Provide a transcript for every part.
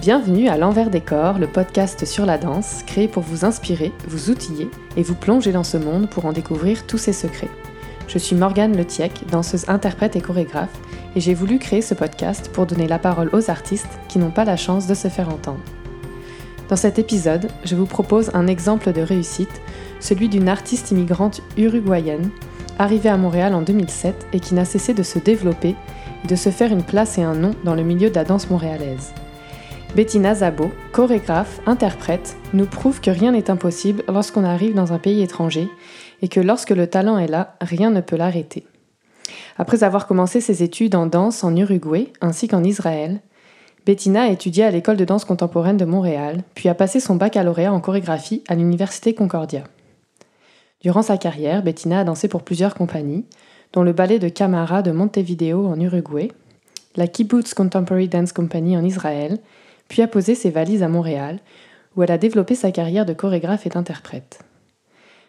Bienvenue à l'envers des corps, le podcast sur la danse, créé pour vous inspirer, vous outiller et vous plonger dans ce monde pour en découvrir tous ses secrets. Je suis Morgane Letiec, danseuse, interprète et chorégraphe, et j'ai voulu créer ce podcast pour donner la parole aux artistes qui n'ont pas la chance de se faire entendre. Dans cet épisode, je vous propose un exemple de réussite, celui d'une artiste immigrante uruguayenne, arrivée à Montréal en 2007 et qui n'a cessé de se développer et de se faire une place et un nom dans le milieu de la danse montréalaise. Bettina Zabo, chorégraphe, interprète, nous prouve que rien n'est impossible lorsqu'on arrive dans un pays étranger et que lorsque le talent est là, rien ne peut l'arrêter. Après avoir commencé ses études en danse en Uruguay ainsi qu'en Israël, Bettina a étudié à l'école de danse contemporaine de Montréal, puis a passé son baccalauréat en chorégraphie à l'université Concordia. Durant sa carrière, Bettina a dansé pour plusieurs compagnies, dont le ballet de Camara de Montevideo en Uruguay, la Kibbutz Contemporary Dance Company en Israël puis a posé ses valises à Montréal, où elle a développé sa carrière de chorégraphe et d'interprète.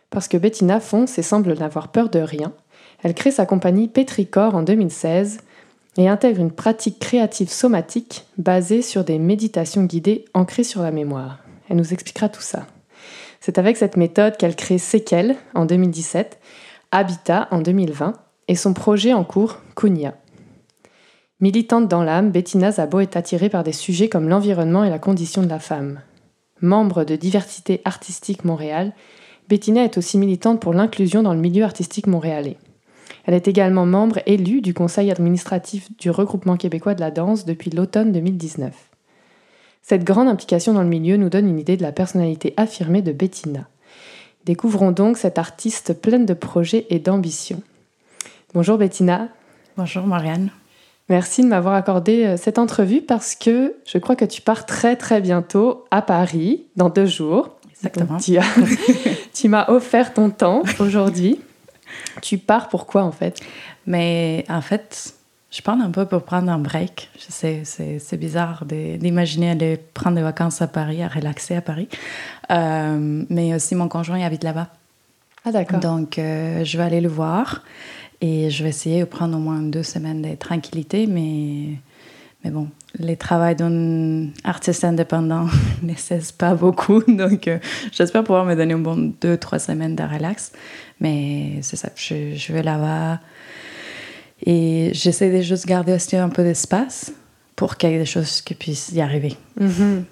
Parce que Bettina fonce et semble n'avoir peur de rien, elle crée sa compagnie Petricor en 2016 et intègre une pratique créative somatique basée sur des méditations guidées ancrées sur la mémoire. Elle nous expliquera tout ça. C'est avec cette méthode qu'elle crée Sequel en 2017, Habitat en 2020 et son projet en cours, Kunya. Militante dans l'âme, Bettina Zabo est attirée par des sujets comme l'environnement et la condition de la femme. Membre de Diversité Artistique Montréal, Bettina est aussi militante pour l'inclusion dans le milieu artistique montréalais. Elle est également membre élue du conseil administratif du regroupement québécois de la danse depuis l'automne 2019. Cette grande implication dans le milieu nous donne une idée de la personnalité affirmée de Bettina. Découvrons donc cette artiste pleine de projets et d'ambition. Bonjour Bettina. Bonjour Marianne. Merci de m'avoir accordé euh, cette entrevue parce que je crois que tu pars très très bientôt à Paris, dans deux jours. Exactement. tu, m'as offert ton temps aujourd'hui. Tu pars pourquoi en fait? Mais en fait, je pars un peu pour prendre un break. Je sais, c'est bizarre d'imaginer aller prendre des vacances à Paris, à relaxer à Paris. Euh, mais aussi, mon conjoint il habite là-bas. Ah, d'accord. Donc, euh, je vais aller le voir. Et je vais essayer de prendre au moins deux semaines de tranquillité, mais, mais bon, les travail d'un artiste indépendant ne cesse pas beaucoup, donc euh, j'espère pouvoir me donner un bon deux, trois semaines de relax. Mais c'est ça, je, je vais là-bas et j'essaie de juste garder aussi un peu d'espace pour qu'il y ait des choses qui puissent y arriver. Mm-hmm.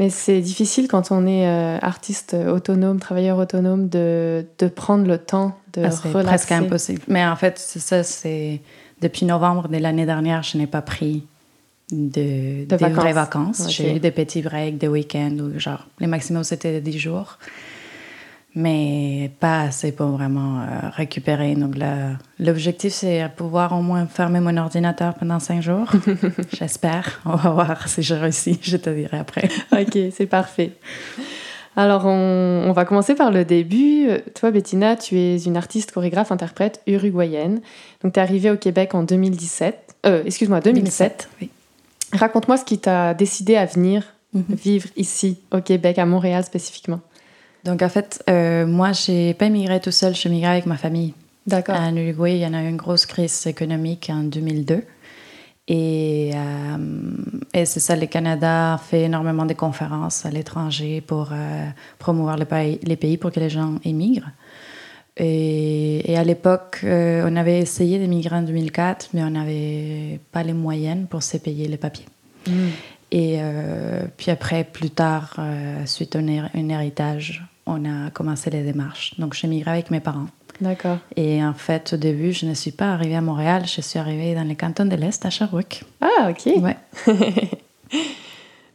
Mais c'est difficile quand on est euh, artiste autonome, travailleur autonome, de, de prendre le temps de ah, C'est presque impossible. Mais en fait, c'est ça, c'est... Depuis novembre de l'année dernière, je n'ai pas pris de, de vacances. vraies vacances. J'ai eu des petits breaks, des week-ends, ou genre, les maximum, c'était 10 jours mais pas assez pour vraiment euh, récupérer. Donc l'objectif, c'est pouvoir au moins fermer mon ordinateur pendant cinq jours. J'espère. On va voir si je réussis. Je te dirai après. ok, c'est parfait. Alors, on, on, va commencer par le début. Toi, Bettina, tu es une artiste, chorégraphe, interprète uruguayenne. Donc, tu es arrivée au Québec en 2017. Euh, excuse-moi, 2007. 2007 oui. Raconte-moi ce qui t'a décidé à venir mhm. vivre ici, au Québec, à Montréal spécifiquement. Donc en fait, euh, moi, j'ai pas immigré tout seul, j'ai migré avec ma famille. D'accord. En Uruguay, il y en a eu une grosse crise économique en 2002. Et, euh, et c'est ça, le Canada fait énormément de conférences à l'étranger pour euh, promouvoir les pays, les pays pour que les gens émigrent. Et, et à l'époque, euh, on avait essayé d'émigrer en 2004, mais on n'avait pas les moyens pour se payer les papiers. Mm. Et euh, puis après, plus tard, euh, suite à un héritage, on a commencé les démarches. Donc, j'ai migré avec mes parents. D'accord. Et en fait, au début, je ne suis pas arrivée à Montréal, je suis arrivée dans les cantons de l'Est, à Sherbrooke. Ah, ok. Ouais.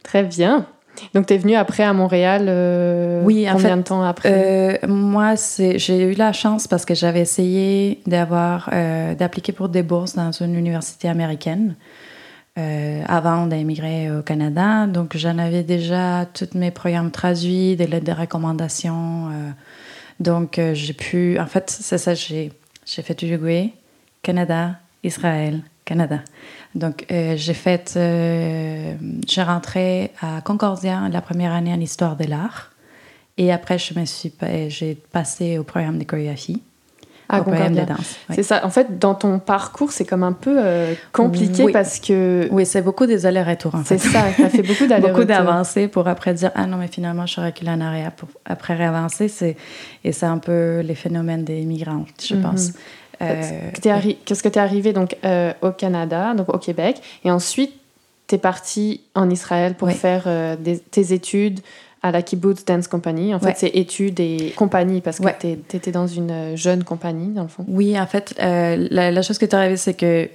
Très bien. Donc, tu es venue après à Montréal euh, oui, combien de temps après? euh, Moi, j'ai eu la chance parce que j'avais essayé d'avoir d'appliquer pour des bourses dans une université américaine. Euh, avant d'émigrer au Canada. Donc, j'en avais déjà tous mes programmes traduits, des lettres de recommandation. Euh. donc, euh, j'ai pu. En fait, c'est ça, j'ai, j'ai fait Uruguay, Canada, Israël, Canada. Donc, j'ai fait. j'ai rentré à Concordia la première année en histoire de l'art. Et après, je me suis, j'ai passé au programme de chorégraphie PM de danse. C'est ça. En fait, dans ton parcours, c'est comme un peu euh, compliqué parce que. Oui, c'est beaucoup des allers-retours. En fait. C'est ça. Ça fait beaucoup d'allers-retours. beaucoup d'avancées pour après dire ah non mais finalement je suis reculée en arrière pour après réavancer. C'est et c'est un peu les phénomènes des migrants, je mhm. pense. Euh, Qu'est-ce que tu es arrivé donc euh, au Canada, donc au Québec, et ensuite tu es parti en Israël pour faire euh, tes études à la Kibbutz Dance Company. En fait, c'est études et compagnie parce que tu étais dans une jeune compagnie, dans le fond. Oui, en fait, la, chose qui est arrivée, c'est que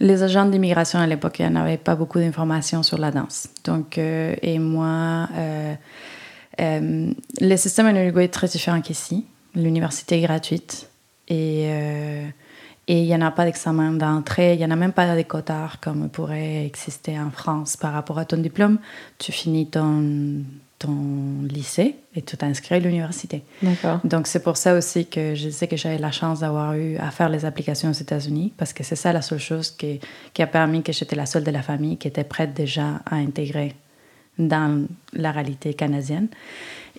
les agents d'immigration à l'époque n'avaient pas beaucoup d'informations sur la danse. Donc, et moi, le système en Uruguay est très différent qu'ici. L'université est gratuite. Et euh, et il n'y en a pas d'examen d'entrée, il n'y en a même pas des quotas comme pourrait exister en France par rapport à ton diplôme. Tu finis ton, ton lycée et tu t'inscris à l'université. D'accord. Donc c'est pour ça aussi que je sais que j'avais la chance d'avoir eu à faire les applications aux États-Unis parce que c'est ça la seule chose qui, qui a permis que j'étais la seule de la famille qui était prête déjà à intégrer dans la réalité canadienne.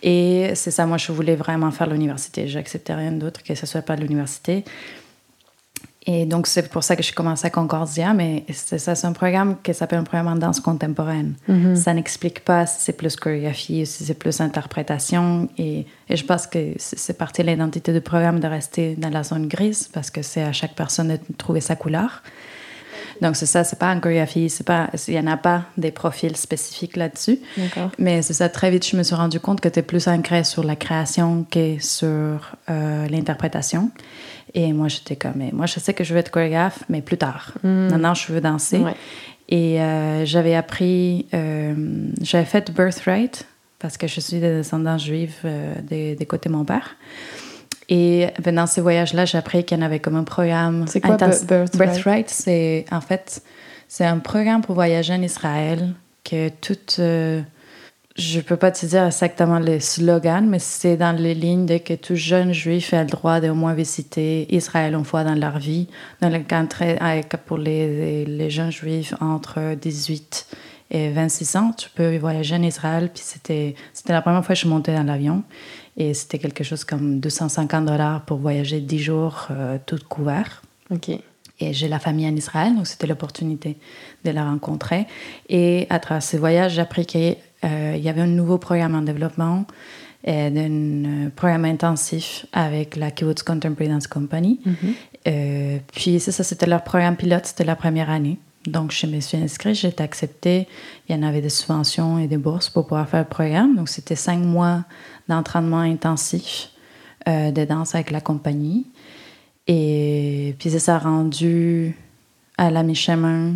Et c'est ça, moi, je voulais vraiment faire l'université. J'acceptais rien d'autre que ce soit pas l'université. Et donc, c'est pour ça que je commencé à Concordia, mais c'est ça, c'est un programme qui s'appelle un programme en danse contemporaine. Mm-hmm. Ça n'explique pas si c'est plus chorégraphie, si c'est plus interprétation. Et, et je pense que c'est partie de l'identité du programme de rester dans la zone grise, parce que c'est à chaque personne de trouver sa couleur. Donc, c'est ça, c'est pas en chorégraphie, c'est pas, il n'y en a pas des profils spécifiques là-dessus. Mais c'est ça, très vite, je me suis rendu compte que tu es plus ancré sur la création que sur euh, l'interprétation. Et moi, j'étais comme, moi, je sais que je veux être chorégraphe, mais plus tard. Hmm. Maintenant, je veux danser. Et euh, j'avais appris, euh, j'avais fait Birthright, parce que je suis de descendance juive des, des côtés de mon père. Et dans ces voyages-là, j'ai appris qu'il y en avait comme un programme. C'est quoi Birthright? Birthright, c'est en fait c'est un programme pour voyager en Israël que toute euh, je peux pas te dire exactement le slogan, mais c'est dans les lignes de que tout jeune juif a le droit d'au moins visiter Israël une fois dans leur vie. Dans le cas pour les, les jeunes juifs entre 18 et 26 ans, tu peux voyager en Israël. Puis c'était la première fois que je montais dans l'avion. Et c'était quelque chose comme 250 dollars pour voyager 10 jours, euh, tout couvert. OK. Et j'ai la famille en Israël, donc c'était l'opportunité de la rencontrer. Et à travers ce voyage, j'ai appris qu'il euh, y avait un nouveau programme en développement, et un programme intensif avec la Kibbutz Contemporary Dance Company. Euh, puis ça, ça c'était leur programme pilote, c'était la première année. Donc, je me suis inscrite, j'ai été acceptée. Il y en avait des subventions et des bourses pour pouvoir faire le programme. Donc, c'était cinq mois d'entraînement intensif euh, de danse avec la compagnie. Et puis, ça s'est rendu à la mi-chemin.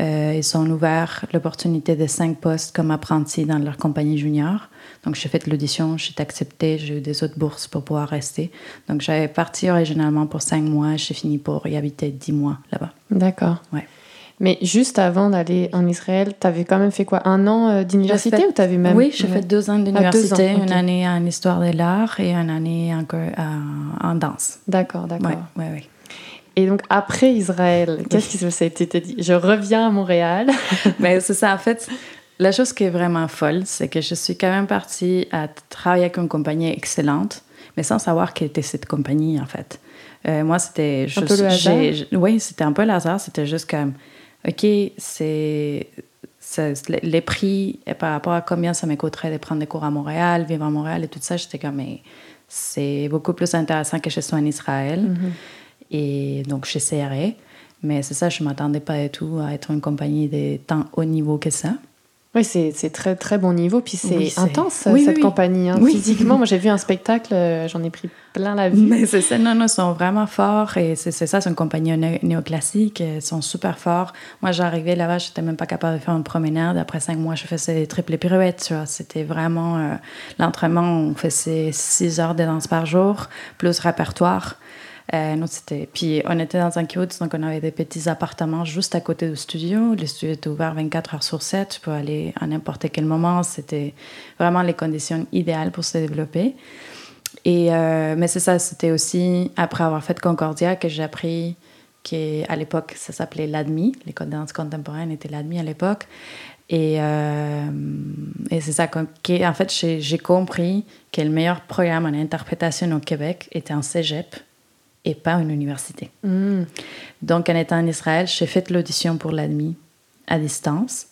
Euh, ils ont ouvert l'opportunité de cinq postes comme apprenti dans leur compagnie junior. Donc, j'ai fait l'audition, j'ai été acceptée, j'ai eu des autres bourses pour pouvoir rester. Donc, j'avais parti originalement pour cinq mois, j'ai fini pour y habiter dix mois là-bas. D'accord. Ouais. Mais juste avant d'aller en Israël, tu avais quand même fait quoi Un an euh, d'université ou tu avais même Oui, j'ai fait deux ans d'université, une année en histoire de l'art et une année en, en danse. D'accord, d'accord. Oui, oui, oui. Et donc après Israël, qu'est-ce qui s'est dit Je reviens à Montréal. Mais c'est ça, en fait. La chose qui est vraiment folle, c'est que je suis quand même partie à travailler avec une compagnie excellente, mais sans savoir quelle était cette compagnie, en fait. Euh, moi, c'était juste. Un peu le hasard? Oui, c'était un peu le hasard. C'était juste comme OK, c'est les prix par rapport à combien ça me coûterait de prendre des cours à Montréal, vivre à Montréal et tout ça, j'étais comme, mais c'est beaucoup plus intéressant que je sois en Israël. Mm-hmm. Et donc, j'essaierai. Mais c'est ça, je ne m'attendais pas du tout à être une compagnie de tant haut niveau que ça. Oui, c'est très très bon niveau, puis c'est intense cette compagnie. Hein. Physiquement, moi j'ai vu un spectacle, euh, j'en ai pris plein la vue. Mais c'est ça, non, non, ils sont vraiment forts et c'est ça, c'est une compagnie néoclassique, ils sont super forts. Moi j'arrivais là-bas, je n'étais même pas capable de faire une promenade. Après cinq mois, je faisais des triples pirouettes, tu vois. C'était vraiment euh, l'entraînement, on faisait six heures de danse par jour, plus répertoire. Euh, c'était... Puis on était dans un kibbutz, donc on avait des petits appartements juste à côté du studio. Le studio était ouvert 24 heures sur 7. Tu peux aller à n'importe quel moment. C'était vraiment les conditions idéales pour se développer. Et, euh, mais c'est ça, c'était aussi après avoir fait Concordia que j'ai appris qu'à l'époque, ça s'appelait l'ADMI. L'école de danse contemporaine était l'ADMI à l'époque. Et, euh, et c'est ça, en fait, j'ai, compris que le meilleur programme en interprétation au Québec était en cégep et pas une université. Mm. Donc, en étant en Israël, j'ai fait l'audition pour l'admis à distance.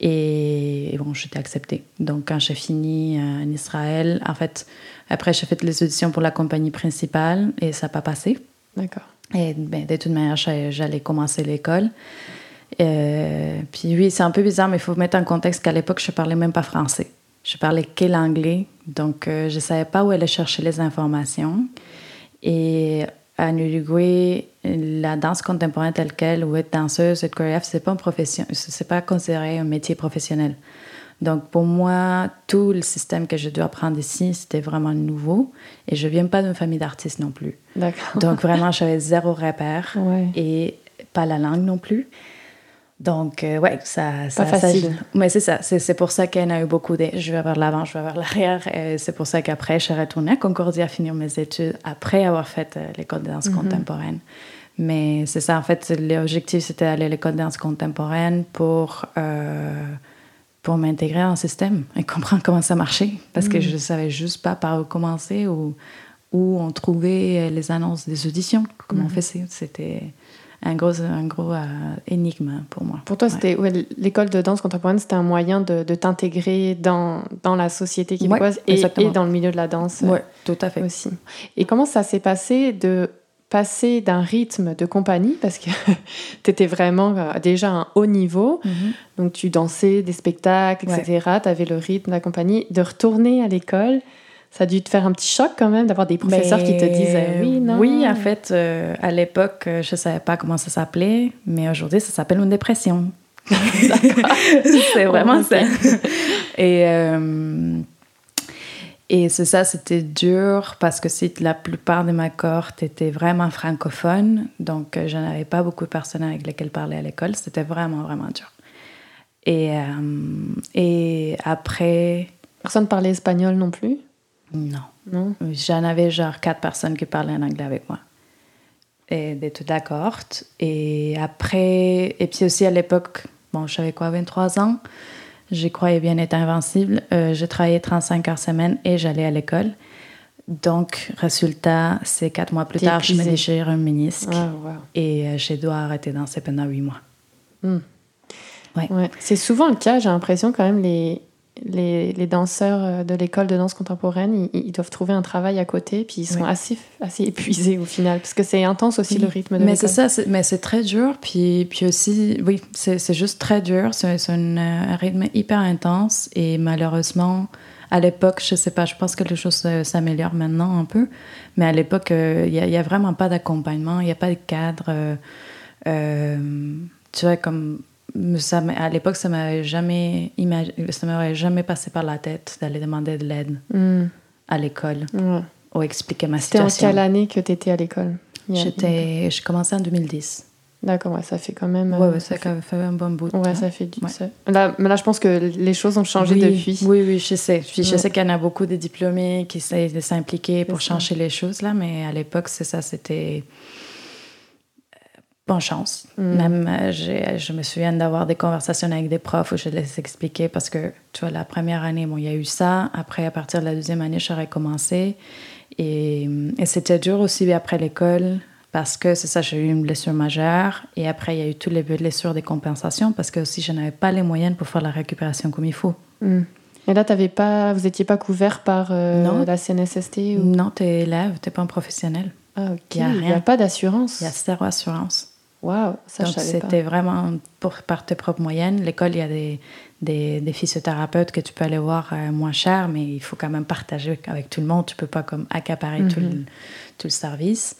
Et, et bon, j'étais acceptée. Donc, quand j'ai fini euh, en Israël, en fait, après, j'ai fait les auditions pour la compagnie principale et ça n'a pas passé. D'accord. Et ben, de toute manière, j'allais commencer l'école. Euh, puis oui, c'est un peu bizarre, mais il faut mettre en contexte qu'à l'époque, je parlais même pas français. Je parlais que l'anglais, donc euh, je savais pas où aller chercher les informations. Et en Uruguay, la danse contemporaine telle qu'elle, ou être danseuse, être chorégraphe, c'est pas une profession, c'est pas considéré un métier professionnel. Donc pour moi, tout le système que je dois apprendre ici, c'était vraiment nouveau. Et je viens pas d'une famille d'artistes non plus. D'accord. Donc vraiment, j'avais zéro repère Ouais. et pas la langue non plus. Donc, euh, ouais, ça. ça Pas facile. ça- mais c'est ça. C'est c'est pour ça en a eu beaucoup de. Je vais vers l'avant, je vais vers l'arrière. et C'est pour ça qu'après, je suis retournée à Concordia finir mes études après avoir fait euh, l'école de danse Mhm. contemporaine. Mais c'est ça, en fait, l'objectif, c'était d'aller à l'école de danse contemporaine pour. euh, pour m'intégrer en système et comprendre comment ça marchait. Parce Mhm. que je ne savais juste pas par où commencer ou où on trouvait les annonces des auditions. Comment on Mhm. faisait. C'était un gros, un gros euh, énigme pour moi. Pour toi, Ouais. c'était ouais, l'école de danse contemporaine, c'était un moyen de, de t'intégrer dans, dans la société québécoise et, exactement. et dans le milieu de la danse euh, Ouais, tout à fait. aussi. Et comment ça s'est passé de passer d'un rythme de compagnie, parce que tu étais vraiment euh, déjà à un haut niveau, Mhm. donc tu dansais des spectacles, etc., tu avais le rythme de la compagnie, de retourner à l'école, ça a dû te faire un petit choc quand même d'avoir des professeurs qui te disent euh, oui, non. Oui, en fait, euh, à l'époque, euh, je ne savais pas comment ça s'appelait, mais aujourd'hui, ça s'appelle une dépression. c'est vraiment ça. Et, euh, et c'est ça, c'était dur parce que si la plupart de ma cohorte était vraiment francophone, donc je n'avais pas beaucoup de personnes avec lesquelles parler à l'école, c'était vraiment, vraiment dur. Et, euh, et après, Personne parlait espagnol non plus? Non. Non? J'en avais genre quatre personnes qui parlaient en anglais avec moi. Et de toute la cohorte. Et après, et puis aussi à l'époque, bon, j'avais quoi, 23 ans? Je croyais bien être invincible. Euh, je travaillais 35 heures semaine et j'allais à l'école. Donc, résultat, c'est quatre mois plus T'es tard, je me déchire un ménisque. Ah, wow. Et euh, je dois arrêter danser pendant huit mois. Hmm. Ouais. Ouais. C'est souvent le cas, j'ai l'impression quand même, les, les, les danseurs euh, de l'école de danse contemporaine, ils, ils doivent trouver un travail à côté, puis ils sont assez, assez épuisés au final, parce que c'est intense aussi le rythme de Mais c'est ça, mais c'est très dur. Puis, puis aussi, oui, c'est juste très dur. C'est euh, un rythme hyper intense. Et malheureusement, à l'époque, je sais pas, je pense que les choses euh, s'améliorent maintenant un peu. Mais à l'époque, euh, il n'y a, vraiment pas d'accompagnement, il n'y a pas de cadre. euh, euh, tu vois, comme. Ça, à l'époque, ça m'avait jamais, ça m'aurait jamais passé par la tête d'aller demander de l'aide Hmm. à l'école Ouais. ou expliquer ma C'était en situation. quelle année que tu étais à l'école? J'étais, je commençais en 2010. D'accord, ouais, ça fait quand même. Ouais, euh, ouais, ça fait- fait un bon bout. de Ouais, temps. ça fait du. Ouais. ça- Là, mais là, je pense que les choses ont changé oui, depuis. Oui, oui, je sais. Puis je sais qu'il y en a beaucoup de diplômés qui essaient de s'impliquer pour changer les choses, là, mais à l'époque, c'est ça, c'était. Bonne chance. Mm. Même, euh, je me souviens d'avoir des conversations avec des profs où je les expliquais parce que, tu vois, la première année, bon, il y a eu ça. Après, à partir de la deuxième année, j'aurais commencé. Et, et c'était dur aussi après l'école parce que c'est ça, j'ai eu une blessure majeure. Et après, il y a eu toutes les blessures des compensations parce que aussi, je n'avais pas les moyens pour faire la récupération comme il faut. Hmm. Et là, pas, vous n'étiez pas couvert par euh, Non. la CNSST ou... Non, t'es élève, t'es pas un professionnel. Ah, ok. A Il n'y a rien. pas d'assurance. Il y a zéro assurance. Waouh, ça, Donc, je savais pas. c'était vraiment pour, par tes propres moyens. L'école, il y a des, des, des physiothérapeutes que tu peux aller voir euh, moins cher, mais il faut quand même partager avec tout le monde. Tu peux pas comme accaparer tout, le, Mhm. tout le service.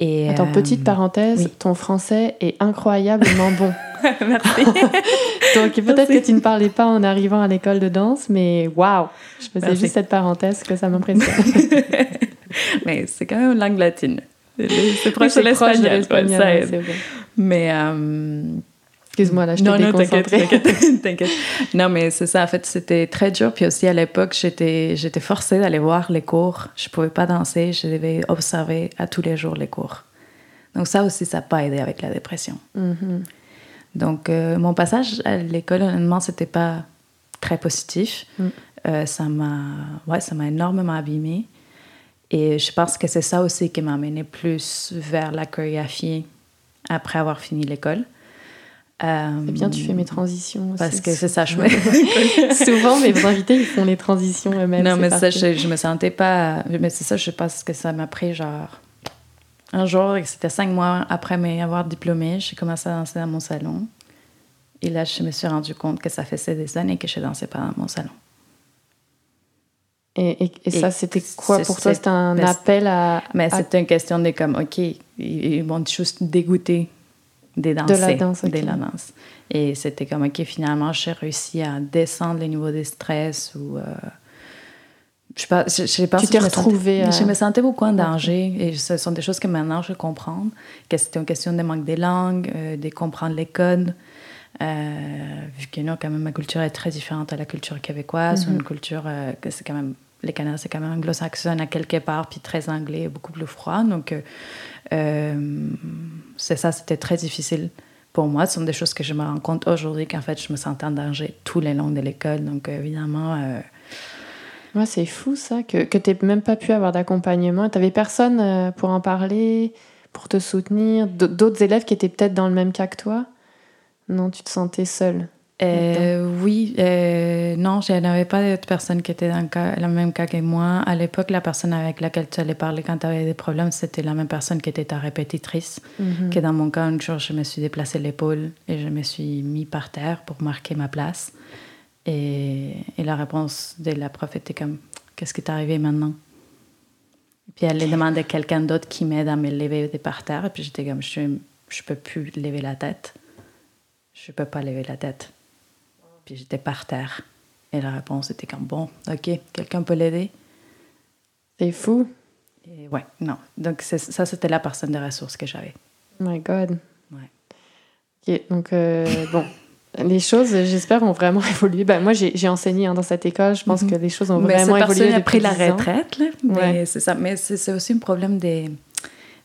Et, Attends, euh, petite parenthèse, oui. ton français est incroyablement bon. Merci. Donc peut-être Merci. que tu ne parlais pas en arrivant à l'école de danse, mais waouh Je faisais Merci. juste cette parenthèse que ça m'impressionne. mais c'est quand même une langue latine. C'est proche C'est de l'espagnol. ça aide. Mais euh, Excuse-moi, là, je non, non, t'inquiète, t'inquiète. Non, mais c'est ça, en fait, c'était très dur. Puis aussi, à l'époque, j'étais, j'étais forcée d'aller voir les cours. Je pouvais pas danser, je devais observer à tous les jours les cours. Donc ça aussi, ça n'a pas aidé avec la dépression. Mhm. Donc euh, mon passage à l'école, honnêtement, c'était pas très positif. Mm. Euh, ça m'a, ouais, ça m'a énormément abîmée. Et je pense que c'est ça aussi qui m'a amené plus vers la chorégraphie après avoir fini l'école. Euh, bien, tu fais mes transitions aussi. Parce que c'est ça, je Souvent, mes invités, ils font les transitions eux-mêmes. Non, mais ça, je, je, me sentais pas. Mais c'est ça, je pense que ça m'a pris genre. Un jour, c'était cinq mois après m'avoir diplômée, j'ai commencé à danser dans mon salon. Et là, je me suis rendu compte que ça faisait des années que je dansais pas dans mon salon. Et, et, ça, c'était quoi pour toi? C'était un appel à. Mais c'était une question de comme, OK, ils vont juste dégoûter des danses. De la danse. De la danse. Et c'était comme, OK, finalement, j'ai réussi à descendre les niveaux de stress ou. Euh, je sais pas, je, sais pas tu t'es retrouvée. Je me sentais beaucoup en danger. Et ce sont des choses que maintenant je comprends. Que c'était une question de manque des langues, euh, de comprendre les codes. Euh, vu que non, quand même, ma culture est très différente à la culture québécoise, mhm. une culture que c'est quand même les Canadiens, c'est quand même anglo-saxon à quelque part, puis très anglais, beaucoup plus froid. Donc, euh, euh, c'est ça, c'était très difficile pour moi. Ce sont des choses que je me rends compte aujourd'hui qu'en fait, je me sentais en danger tous les longs de l'école. Donc, évidemment. Euh... c'est fou ça, que, que tu même pas pu avoir d'accompagnement. Tu n'avais personne euh, pour en parler, pour te soutenir, d'autres élèves qui étaient peut-être dans le même cas que toi? Non, tu te sentais seule? Euh, oui, euh, non, je n'avais pas d'autres personnes qui étaient dans le, cas, le, même cas que moi. À l'époque, la personne avec laquelle tu allais parler quand tu avais des problèmes, c'était la même personne qui était ta répétitrice. Que dans mon cas, un jour, je me suis déplacé l'épaule et je me suis mis par terre pour marquer ma place. Et, et la réponse de la prof était comme Qu'est-ce qui t'est arrivé maintenant? Puis elle demandé à quelqu'un d'autre qui m'aide à me lever de par terre. Et puis j'étais comme Je ne peux plus lever la tête. Je ne peux pas lever la tête. Puis j'étais par terre. Et la réponse était comme bon, ok, quelqu'un peut l'aider. C'est fou. Et ouais, non. Donc ça, c'était la personne de ressources que j'avais. My God. Ouais. Ok, donc euh, bon. Les choses, j'espère, ont vraiment évolué. Ben, moi, j'ai enseigné hein, dans cette école. Je pense mhm. que les choses ont vraiment évolué. a pris la retraite. Là, mais c'est ça. Mais c'est aussi un problème des,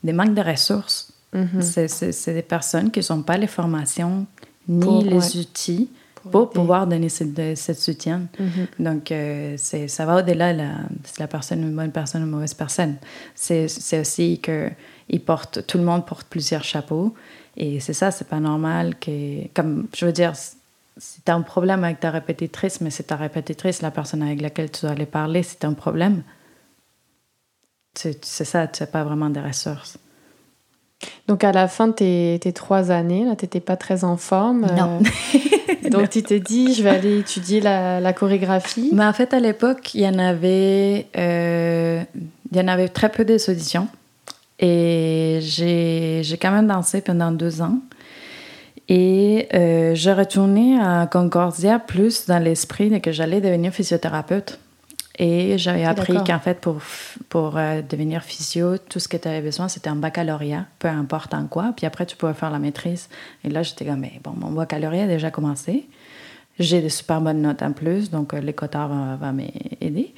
des manques de ressources. Mhm. C'est des personnes qui n'ont pas les formations ni les outils pour pouvoir donner cette, cette soutien. Mm-hmm. Donc, euh, c'est, ça va au-delà de si la personne une bonne personne ou une mauvaise personne. C'est, aussi que tout le monde porte plusieurs chapeaux. Et c'est ça, c'est pas normal que. Comme, je veux dire, si tu as un problème avec ta répétitrice, mais c'est ta répétitrice, la personne avec laquelle tu dois aller parler, c'est un problème. C'est, ça, tu n'as pas vraiment de ressources. Donc à la fin de tes, tes trois années, tu n'étais pas très en forme. Non. Euh, donc tu t'es dit, je vais aller étudier la, la chorégraphie. Mais en fait, à l'époque, il y en avait, euh, il y en avait très peu des auditions. Et j'ai quand même dansé pendant deux ans. Et euh, je retournais à Concordia plus dans l'esprit que j'allais devenir physiothérapeute. Et j'avais appris qu'en fait, pour, pour euh, devenir physio, tout ce que tu avais besoin, c'était un baccalauréat, peu importe en quoi. Puis après, tu pouvais faire la maîtrise. Et là, j'étais comme, mais bon, mon baccalauréat a déjà commencé. J'ai des super bonnes notes en plus, donc euh, les quotas vont, m'aider.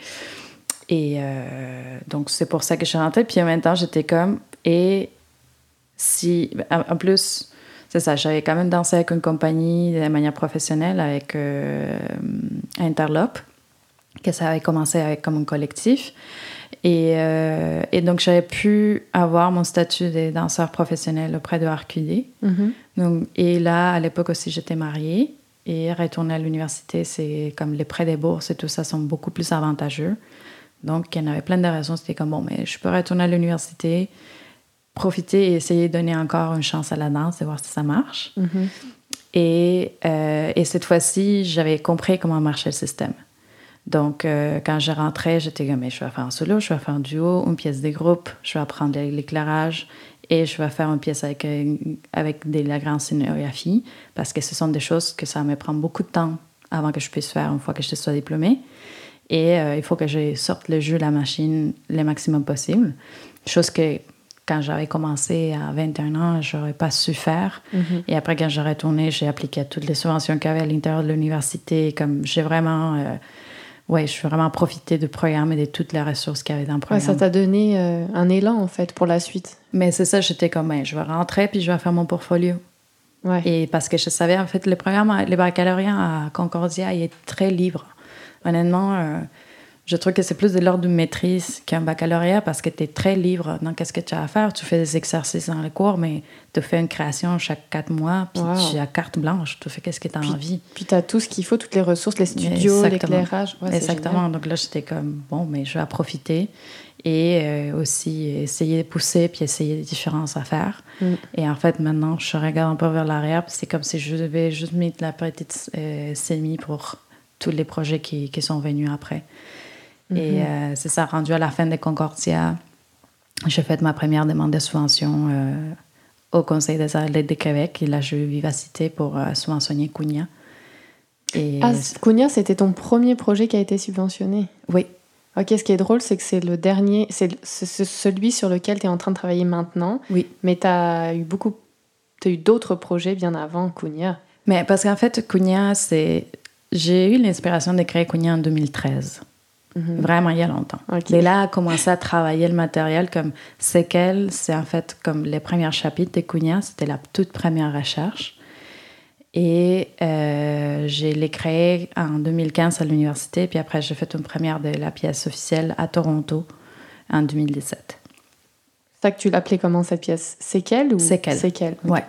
Et euh, donc, c'est pour ça que je suis rentrée. Puis en même temps, j'étais comme, et si, en plus, c'est ça, j'avais quand même dansé avec une compagnie de manière professionnelle, avec Interlope que ça avait commencé avec comme un collectif. Et, euh, et donc, j'avais pu avoir mon statut de danseur professionnel auprès de RQD. Mm-hmm. donc, et là, à l'époque aussi, j'étais mariée. Et retourner à l'université, c'est comme les prêts des bourses et tout ça sont beaucoup plus avantageux. Donc, il y en avait plein de raisons. C'était comme, bon, mais je peux retourner à l'université, profiter et essayer de donner encore une chance à la danse et voir si ça marche. Mm-hmm. Et, euh, et cette fois-ci, j'avais compris comment marchait le système. Donc, euh, quand je rentrais, j'étais comme, je vais faire un solo, je vais faire un duo, une pièce de groupe, je vais apprendre l'éclairage et je vais faire une pièce avec, euh, avec de la grande scénographie parce que ce sont des choses que ça me prend beaucoup de temps avant que je puisse faire une fois que je sois diplômée. Et euh, il faut que je sorte le jeu, la machine, le maximum possible. Chose que quand j'avais commencé à 21 ans, j'aurais pas su faire. Mm-hmm. Et après, quand j'ai retourné, j'ai appliqué à toutes les subventions qu'il y avait à l'intérieur de l'université. Comme j'ai vraiment ouais, je suis vraiment profité du programme et de toutes les ressources qu'il y avait dans le programme. ça t'a donné euh, un élan, en fait, pour la suite. Mais c'est ça, j'étais comme, je vais rentrer puis je vais faire mon portfolio. Ouais. Et parce que je savais, en fait, le programme, les baccalauréats à Concordia, il est très libre. Honnêtement, euh, je trouve que c'est plus de l'ordre de maîtrise qu'un baccalauréat parce que tu es très libre dans qu'est-ce que tu as à faire. Tu fais des exercices dans les cours, mais tu fais une création chaque quatre mois, puis tu as carte blanche, tu fais qu'est-ce que tu as envie. Puis tu as tout ce qu'il faut, toutes les ressources, les studios, l'éclairage. Exactement. Donc là, j'étais comme, bon, mais je vais en profiter et euh, aussi essayer de pousser puis essayer des différences à faire. Mm. Et en fait, maintenant, je regarde un peu vers l'arrière, c'est comme si je devais juste mettre la petite euh, semi pour tous les projets qui, qui sont venus après. Et mhm. euh, c'est ça, rendu à la fin de Concordia, j'ai fait ma première demande de subvention euh, au Conseil des arts de Québec. Et là, j'ai eu Vivacité pour euh, subventionner Cugna. Et... Ah, Cugna, c'était ton premier projet qui a été subventionné? Oui. Ok, ce qui est drôle, c'est que c'est le dernier, c'est celui sur lequel tu es en train de travailler maintenant. Oui. Mais tu as eu beaucoup, tu as eu d'autres projets bien avant Cugna. Mais parce qu'en fait, Cugna, c'est. J'ai eu l'inspiration de créer Cugna en 2013. Mhm. Vraiment, il y a longtemps. Et là, a commencé à travailler le matériel comme c'est qu'elle, c'est en fait comme les premiers chapitres de Cunha, c'était la toute première recherche. Et euh, j'ai les créé en 2015 à l'université, puis après j'ai fait une première de la pièce officielle à Toronto en 2017. C'est ça que tu l'appelais comment cette pièce? C'est qu'elle ou C'est qu'elle. C'est qu'elle. Ouais.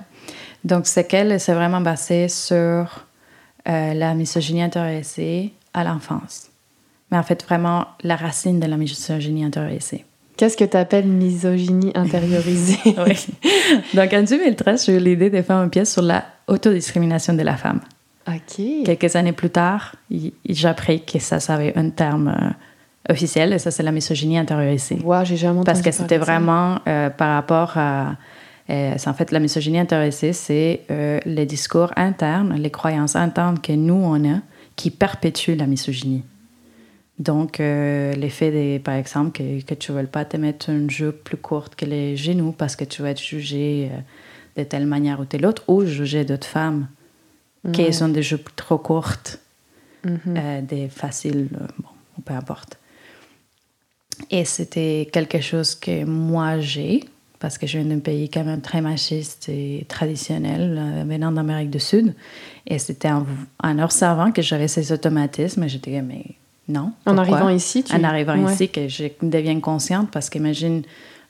Donc c'est qu'elle, c'est vraiment basé sur euh, la misogynie intéressée à l'enfance mais en fait vraiment la racine de la misogynie intériorisée. Qu'est-ce que tu appelles misogynie intériorisée? Oui. Donc en 2013, j'ai eu l'idée de faire une pièce sur la autodiscrimination de la femme. OK. Quelques années plus tard, j'ai appris que ça, ça avait un terme euh, officiel, et ça, c'est la misogynie intériorisée. Wow, j'ai jamais Parce que c'était vraiment euh, par rapport à. Euh, en fait, la misogynie intériorisée, c'est les discours internes, les croyances internes que nous, on a, qui perpétuent la misogynie. Donc, euh, l'effet, des, par exemple, que, que tu ne veux pas te mettre une jupe plus courte que les genoux parce que tu vas être jugé euh, de telle manière ou telle autre, ou juger d'autres femmes qui ont des jupes trop courtes, mhm. euh, des faciles, bon, peu importe. Et c'était quelque chose que moi j'ai, parce que je viens d'un pays quand même très machiste et traditionnel, venant d'Amérique du Sud. Et c'était en, en observant que j'avais ces automatismes, j'étais, mais non. En arrivant ici, tu... En arrivant ici, que je deviens consciente parce qu'imagine,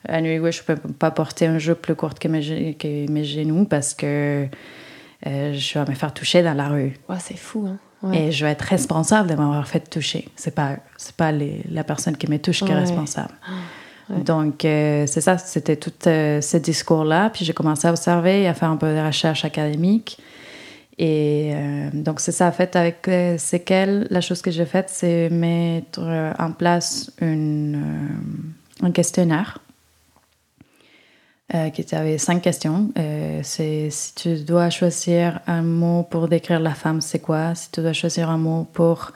à New York, je ne peux pas porter un jeu plus court que mes, que mes genoux parce que euh, je vais me faire toucher dans la rue. c'est fou, hein? Et je vais être responsable de m'avoir fait toucher. C'est pas, c'est pas la personne qui me touche qui est responsable. Donc, euh, c'est ça, c'était tout euh, ce discours-là. Puis j'ai commencé à observer, à faire un peu de recherche académique. Et euh, donc, c'est ça. En fait, avec euh, qu'elle la chose que j'ai faite, c'est mettre euh, en place une, un questionnaire qui avait cinq questions. c'est si tu dois choisir un mot pour décrire la femme, c'est quoi? Si tu dois choisir un mot pour.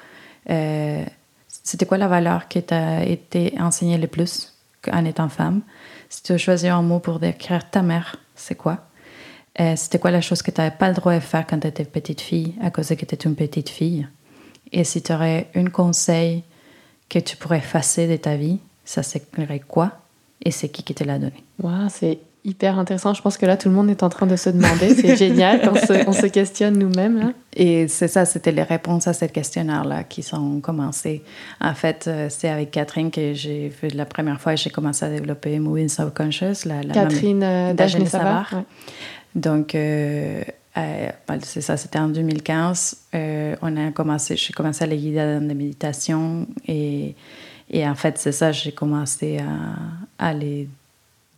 C'était quoi la valeur qui t'a été enseignée le plus en étant femme? Si tu dois choisir un mot pour décrire ta mère, c'est quoi? C'était quoi la chose que tu n'avais pas le droit de faire quand tu étais petite fille à cause que tu étais une petite fille? Et si tu aurais un conseil que tu pourrais effacer de ta vie, ça serait quoi? Et c'est qui qui te l'a donné? Wow, c'est hyper intéressant. Je pense que là, tout le monde est en train de se demander. C'est génial quand on se, questionne nous-mêmes. Et c'est ça, c'était les réponses à ce questionnaire-là qui sont commencées. En fait, euh, c'est avec Catherine que j'ai fait la première fois, j'ai commencé à développer Moving Subconscious. La, la Catherine euh, Savard. Donc, euh, euh, ben, c'est ça, c'était en 2015. Euh, on a commencé, j'ai commencé à les guider dans des méditations et, et en fait, c'est ça, j'ai commencé à, à, les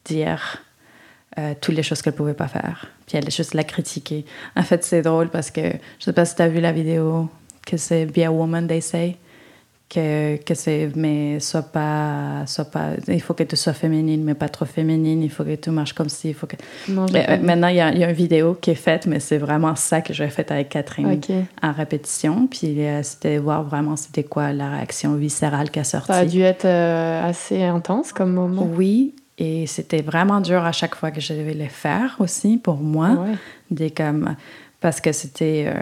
dire toutes les choses qu'elles ne pouvaient pas faire. Puis elle juste la critiquer. En fait, c'est drôle parce que je ne sais pas si tu as vu la vidéo que c'est Be a Woman, they say que, que c'est mais sois pas sois pas il faut que tu sois féminine mais pas trop féminine il faut que tu marches comme si il faut que maintenant il y, a, il y, a, une vidéo qui est faite mais c'est vraiment ça que j'ai fait avec Catherine en répétition. Puis euh, c'était voir vraiment c'était quoi la réaction viscérale qui a sorti ça a dû être euh, assez intense comme moment. Oui et c'était vraiment dur à chaque fois que je devais le faire aussi pour moi. Des comme parce que c'était euh,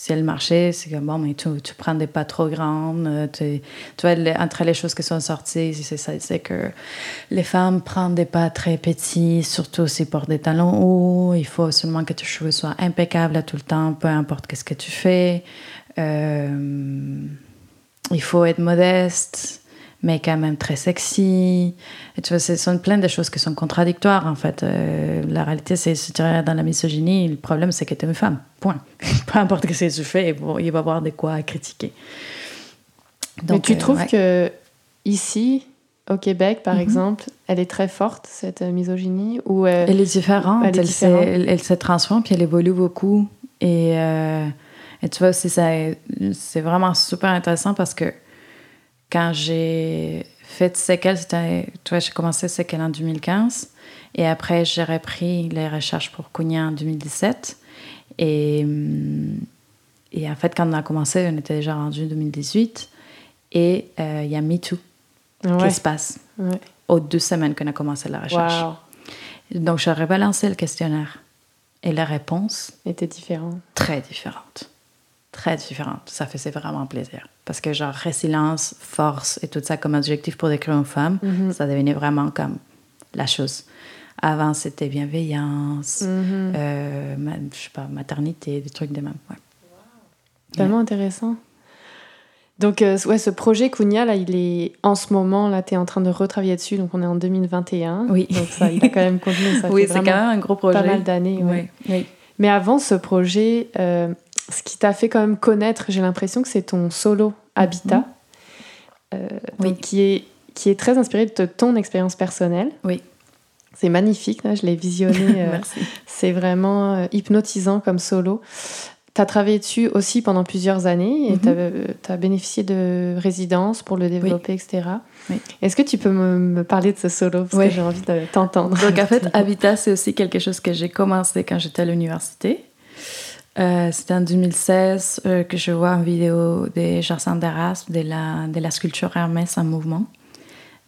si elle marchait, c'est comme bon, mais tu, prends des pas trop grandes. Euh, tu, tu vois, entre les choses qui sont sorties, c'est que les femmes prennent des pas très petits, surtout s'ils portent des talons hauts. Il faut seulement que tes cheveux soient impeccables à tout le temps, peu importe qu'est-ce que tu fais. Euh, il faut être modeste, mais quand même très sexy. Et tu vois, ce sont plein de choses qui sont contradictoires, en fait. Euh, la réalité, c'est si tu dans la misogynie, le problème, c'est que tu es une femme. Point. Peu importe ce que tu fais, il va y avoir de quoi critiquer. Donc, mais tu euh, trouves que ici, au Québec, par mhm. exemple, elle est très forte, cette misogynie ou Elle est différente. Elle, elle, se transforme, puis elle évolue beaucoup. Et, euh, et tu vois, c'est vraiment super intéressant parce que quand j'ai fait vois, j'ai commencé Séquelles en 2015. Et après, j'ai repris les recherches pour Cugna en 2017. Et, et en fait, quand on a commencé, on était déjà rendu en 2018. Et euh, il y a MeToo qui se passe aux deux semaines qu'on a commencé la recherche. Donc, j'aurais balancé le questionnaire. Et la réponse était différente. Très différente très différente. Ça faisait vraiment plaisir. Parce que, genre, résilience, force et tout ça comme objectif pour décrire une femme, mhm. ça devenait vraiment comme la chose. Avant, c'était bienveillance, mhm. euh, je sais pas, maternité, des trucs de même. Ouais. Tellement intéressant. Donc, euh, ouais, ce projet Kounia, là, il est en ce moment, là, tu es en train de retravailler dessus. Donc, on est en 2021. Oui. Donc, ça, il a quand même continué. Ça oui, c'est quand même un gros projet. Pas mal d'années. Ouais. Oui. Mais avant ce projet, euh, ce qui t'a fait quand même connaître, j'ai l'impression que c'est ton solo Habitat, mhm. euh, qui, est, qui est très inspiré de ton expérience personnelle. Oui. C'est magnifique, là, je l'ai visionné. Euh, c'est vraiment euh, hypnotisant comme solo. Tu as travaillé dessus aussi pendant plusieurs années et mhm. tu as, bénéficié de résidences pour le développer, etc. Est-ce que tu peux me, parler de ce solo? Parce que j'ai envie de t'entendre. Donc en fait, Habitat, c'est aussi quelque chose que j'ai commencé quand j'étais à l'université. Euh, c'était en 2016 euh, que je vois une vidéo de Jacinthe Deras de la, de la sculpture Hermès en mouvement.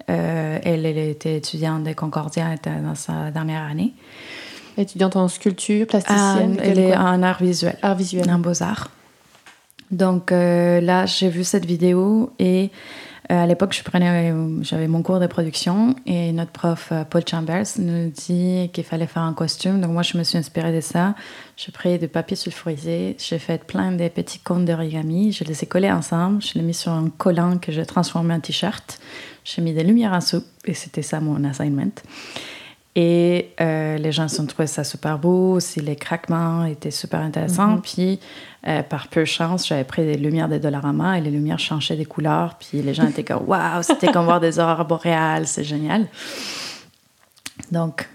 Euh, elle, elle, était étudiante de Concordia, elle était dans sa dernière année. Étudiante en sculpture, plasticienne Elle est en art visuel. Art visuel. En beaux-arts. Donc là, j'ai vu cette vidéo et euh, à l'époque, je prenais, j'avais mon cours de production et notre prof euh, Paul Chambers nous dit qu'il fallait faire un costume. Donc moi, je me suis inspirée de ça. J'ai pris du papier sulfurisé, j'ai fait plein de petits cônes d'origami, je les ai collés ensemble, je les ai mis sur un collant que j'ai transformé en t-shirt. J'ai mis des lumières en soupe et c'était ça mon assignment. Et euh, les gens ont trouvé ça super beau, aussi les craquements étaient super intéressants. Mhm. Puis, euh, par peu chance, j'avais pris des lumières de Dollarama et les lumières changeaient des couleurs. Puis les gens étaient comme Waouh, c'était comme voir des aurores boréales, c'est génial. Donc,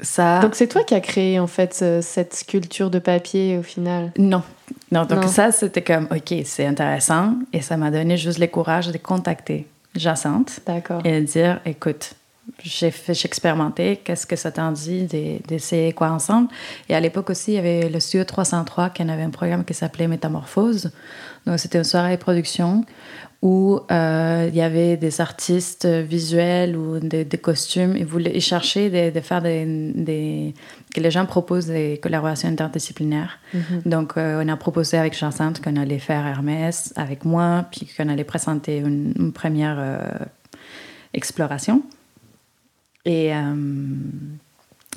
ça. Donc, c'est toi qui as créé en fait cette sculpture de papier au final? Non. Non, donc ça, c'était comme OK, c'est intéressant. Et ça m'a donné juste le courage de contacter Jacinthe et de dire Écoute, j'expérimentais qu'est-ce que ça t'en dit d'essayer quoi ensemble. Et à l'époque aussi il y avait le studio 303 qui avait un programme qui s'appelait Métamorphose. Donc c'était une soirée de production où euh, il y avait des artistes visuels ou des, costumes. Ils voulaient chercher de, faire des, que les gens proposent des collaborations interdisciplinaires. Mm-hmm. donc euh, on a proposé avec Jacinthe qu'on allait faire Hermès avec moi puis qu'on allait présenter une, première euh, exploration et, euh,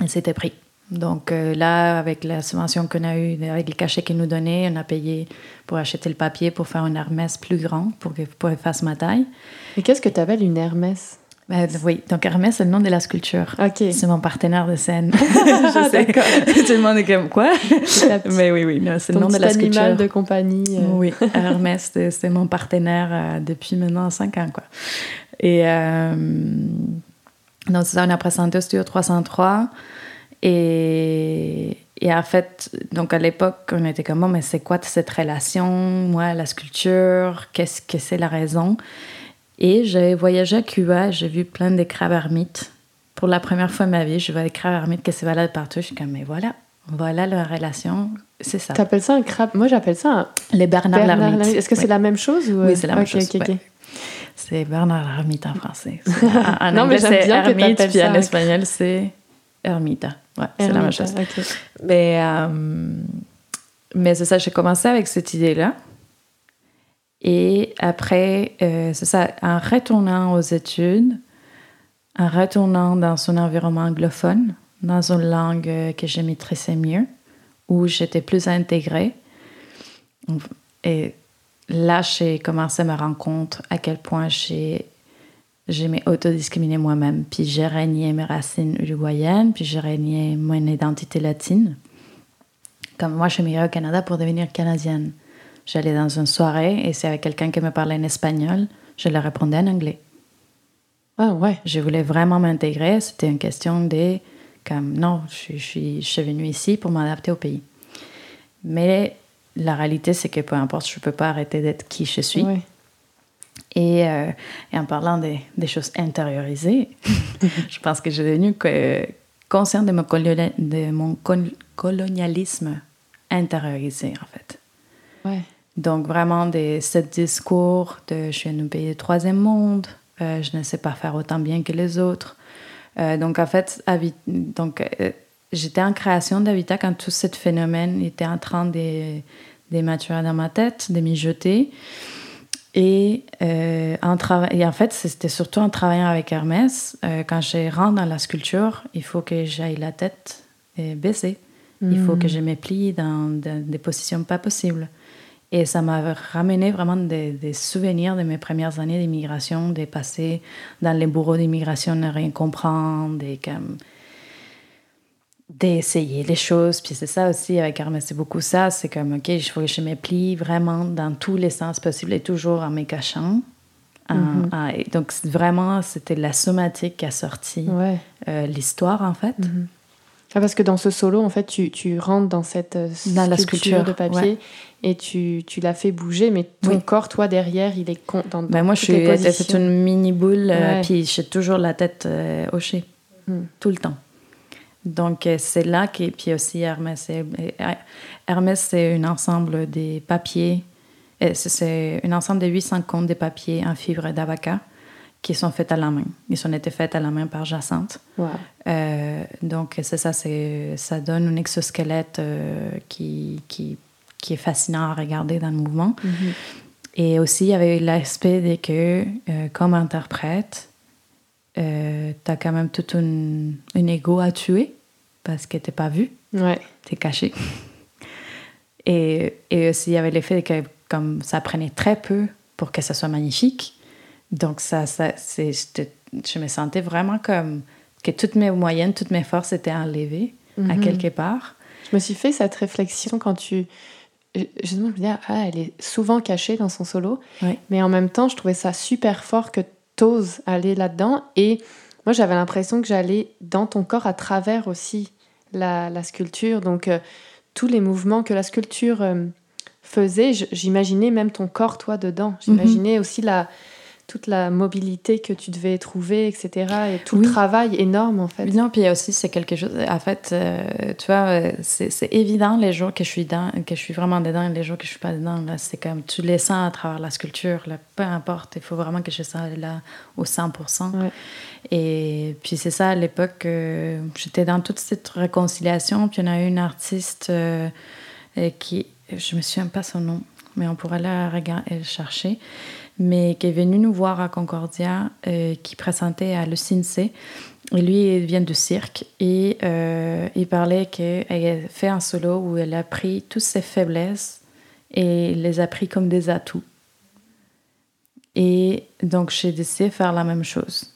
c'était pris. Donc euh, là, avec la subvention qu'on a eue, avec le cachet qu'ils nous donnaient, on a payé pour acheter le papier pour faire une Hermès plus grand pour qu'elle fasse ma taille. Et qu'est-ce que tu appelles une Hermès? Ben, oui, donc Hermès, c'est le nom de la sculpture. Ok. C'est mon partenaire de scène. je sais. Tout le monde est comme quoi? Mais oui, oui, c'est le nom de la sculpture. animal de compagnie. Euh. Oui, Hermès, c'est mon partenaire depuis maintenant 5 ans, quoi. Et donc, c'est ça, on a présenté au Studio 303. Et, et en fait, donc à l'époque, on était comme, mais c'est quoi cette relation, moi, la sculpture, qu'est-ce que c'est la raison? Et j'ai voyagé à Cuba, j'ai vu plein de crabes ermites. Pour la première fois de ma vie, je vois des crabes ermites qui se baladent partout. Je suis comme, mais voilà, voilà la relation, c'est ça. Tu appelles ça un crabe? Moi, j'appelle ça un... Les Bernard, Bernard Est-ce que c'est la même chose ou... Oui, c'est la même chose. C'est Bernard Ermita en français. En, non, anglais, c'est Ermite, puis en espagnol, c'est Ermita. Ouais, c'est la même chose. Mais, euh, mais c'est ça, j'ai commencé avec cette idée-là. Et après, euh, c'est ça, en retournant aux études, en retournant dans son environnement anglophone, dans une langue que je maîtrisais mieux, où j'étais plus intégrée. Et là, j'ai commencé à me rendre compte à quel point j'ai j'ai autodiscriminé moi-même. Puis j'ai régné mes racines uruguayennes, puis j'ai régné mon identité latine. Comme moi, je suis au Canada pour devenir canadienne. J'allais dans une soirée et y avait quelqu'un qui me parlait en espagnol, je le répondais en anglais. Ah ouais. Je voulais vraiment m'intégrer. C'était une question de, comme, non, je, suis, je suis venue ici pour m'adapter au pays. Mais la réalité, c'est que peu importe, je ne peux pas arrêter d'être qui je suis. Et, euh, et, en parlant des, des choses intériorisées, je pense que j'ai devenu consciente de mon, de mon colonialisme intériorisé, en fait. Ouais. Donc, vraiment, de ce discours de je suis un pays de troisième monde, euh, je ne sais pas faire autant bien que les autres. Euh, donc, en fait, donc, j'étais en création d'habitat quand tout ce phénomène était en train de, de maturer dans ma tête, de mijoter. Et, euh, en et en fait, c'était surtout en travaillant avec Hermès. Euh, quand je rentre dans la sculpture, il faut que j'aille la tête baissée. Il faut que mm. je me plie dans, des positions pas possibles. Et ça m'a ramené vraiment des, souvenirs de mes premières années d'immigration, de passer dans les bureaux d'immigration, ne rien comprendre, des comme d'essayer les choses. Puis c'est ça aussi avec Hermès, c'est beaucoup ça. C'est comme, OK, il faut que je me plie vraiment dans tous les sens possibles et toujours en me cachant. Mm-hmm. donc vraiment, c'était la somatique qui a sorti euh, l'histoire, en fait. Mm-hmm. ah, parce que dans ce solo, en fait, tu, tu rentres dans cette euh, dans la sculpture de papier et tu, tu la fais bouger, mais ton corps, toi, derrière, il est con, dans, ben Moi, je suis c'est une mini boule, euh, puis j'ai toujours la tête hochée, mm. tout le temps. Donc, euh, c'est là que, puis aussi Hermès, Hermès, c'est un ensemble des papiers, euh, c'est un ensemble de 800 comptes de papiers en fibre d'avocat qui sont faits à la main. Ils ont été faits à la main par Jacinthe. Euh, donc, c'est ça, ça donne un exosquelette qui, qui, qui, est fascinant à regarder dans le mouvement. Mm-hmm. Et aussi, il y avait l'aspect de que, comme interprète, euh, tu as quand même tout un, un ego à tuer parce que t'es pas vu. Ouais. T'es caché. Et, et aussi, il y avait l'effet que comme ça prenait très peu pour que ça soit magnifique. Donc, ça, ça c'est, je me sentais vraiment comme que toutes mes moyennes, toutes mes forces étaient enlevées à mhm. quelque part. Je me suis fait cette réflexion quand tu. Justement, je me disais, ah, elle est souvent cachée dans son solo. Mais en même temps, je trouvais ça super fort que t'oses aller là-dedans. Et moi, j'avais l'impression que j'allais dans ton corps à travers aussi la, sculpture. Donc, euh, tous les mouvements que la sculpture euh, faisait, j'imaginais même ton corps, toi, dedans. J'imaginais aussi la, toute la mobilité que tu devais trouver, etc. Et tout le travail énorme, en fait. Non, puis aussi, c'est quelque chose. En fait, euh, tu vois, c'est évident les jours que je suis dans, que je suis vraiment dedans et les jours que je suis pas dedans. C'est comme tu les sens à travers la sculpture. Là, peu importe, il faut vraiment que je sois là au 100%. Et puis c'est ça, à l'époque, euh, j'étais dans toute cette réconciliation. Puis il y en a une artiste euh, qui, je me souviens pas son nom, mais on pourrait la regarder, chercher mais qui est venu nous voir à Concordia, euh, qui présentait à Le Et lui, il vient du cirque et euh, il parlait qu'elle a fait un solo où elle a pris toutes ses faiblesses et les a pris comme des atouts. Et donc, j'ai décidé de faire la même chose.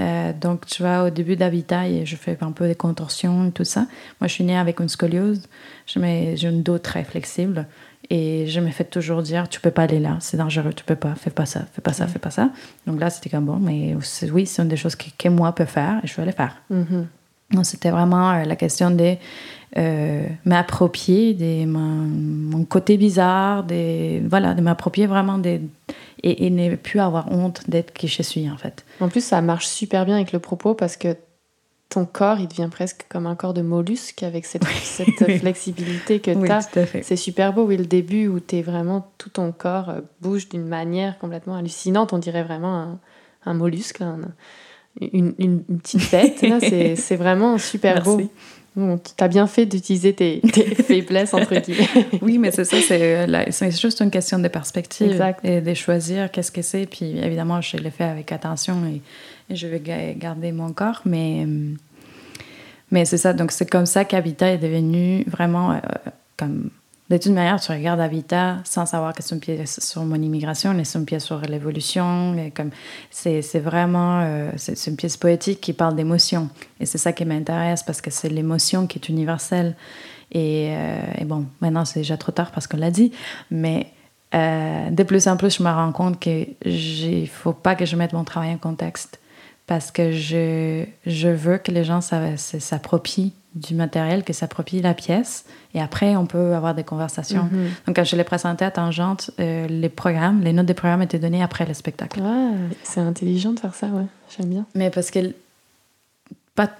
Euh, donc, tu vois, au début d'Habitat, je fais un peu des contorsions et tout ça. Moi, je suis née avec une scoliose. J'ai une dos très flexible. Et je me fais toujours dire, tu peux pas aller là, c'est dangereux, tu peux pas, fais pas ça, fais pas ça, fais pas ça. Donc là, c'était comme bon, mais oui, c'est une des choses que, que, moi peux faire et je vais les faire. Mm-hmm. Donc c'était vraiment euh, la question de euh, m'approprier de mon, côté bizarre, de, voilà, de m'approprier vraiment des, et, et ne plus avoir honte d'être qui je suis en fait. En plus, ça marche super bien avec le propos parce que ton corps, il devient presque comme un corps de mollusque avec cette, flexibilité que tu as. C'est super beau, oui, le début où es vraiment, tout ton corps euh, bouge d'une manière complètement hallucinante. On dirait vraiment un, mollusque, une, une, petite tête. C'est vraiment super beau. Bon, tu as bien fait d'utiliser tes, faiblesses, entre guillemets. oui, mais c'est ça, euh, c'est juste une question de perspective et de choisir qu'est-ce que c'est. Puis évidemment, je l'ai fait avec attention et je vais garder mon corps. Mais, mais c'est ça, donc c'est comme ça qu'Habitat est devenu vraiment euh, comme de toute manière, tu regardes Habitat sans savoir que c'est une pièce sur mon immigration, mais c'est une pièce sur l'évolution. C'est, vraiment euh, une pièce poétique qui parle d'émotion. Et c'est ça qui m'intéresse parce que c'est l'émotion qui est universelle. Et, euh, bon, maintenant c'est déjà trop tard parce qu'on l'a dit, mais euh, de plus en plus, je me rends compte qu'il ne faut pas que je mette mon travail en contexte parce que je, je veux que les gens s'approprient du matériel, que s'approprie la pièce. Et après, on peut avoir des conversations. Mhm. Donc, quand je l'ai présenté à Tangente, euh, les programmes, les notes des programmes étaient données après le spectacle. Ah, c'est intelligent de faire ça, ouais. J'aime bien. Mais parce que pas,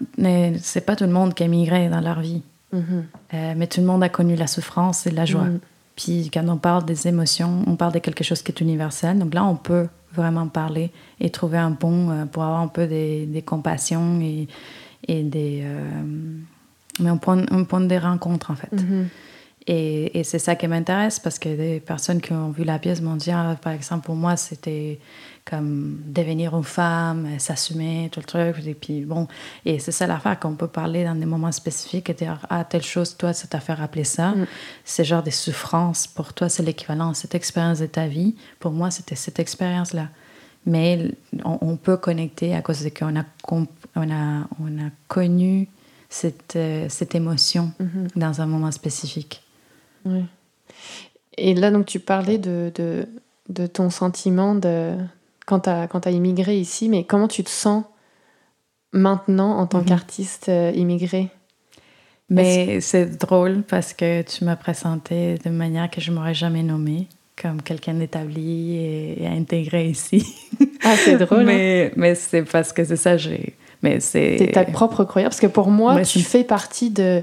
c'est pas tout le monde qui a migré dans leur vie. Mhm. Euh, mais tout le monde a connu la souffrance et la joie. Mhm. Puis quand on parle des émotions, on parle de quelque chose qui est universel. Donc là, on peut vraiment parler et trouver un pont euh, pour avoir un peu des, des compassions et, et des mais on prend, on des rencontres en fait. Mm-hmm. Et, et c'est ça qui m'intéresse parce que des personnes qui ont vu la pièce m'ont dit, ah, par exemple, pour moi, c'était comme devenir une femme, s'assumer, tout le truc. Et puis bon, et c'est ça l'affaire qu'on peut parler dans des moments spécifiques et dire, ah, telle chose, toi, ça t'a fait rappeler ça. Mm. C'est genre des souffrances. Pour toi, c'est l'équivalent de cette expérience de ta vie. Pour moi, c'était cette expérience-là. Mais on, peut connecter à cause de qu'on a, on a, on a connu cette, euh, cette émotion mhm. dans un moment spécifique. Oui. Et là, donc, tu parlais de, de, de ton sentiment de, quand tu as, as, immigré ici, mais comment tu te sens maintenant en tant mhm. qu'artiste euh, immigré? Mais c'est drôle parce que tu m'as présenté de manière que je m'aurais jamais nommée comme quelqu'un d'établi et, intégré ici. Ah, c'est drôle. Hein. mais, mais c'est parce que c'est ça, j'ai mais c'est. ta propre croyance. Parce que pour moi, tu fais partie de,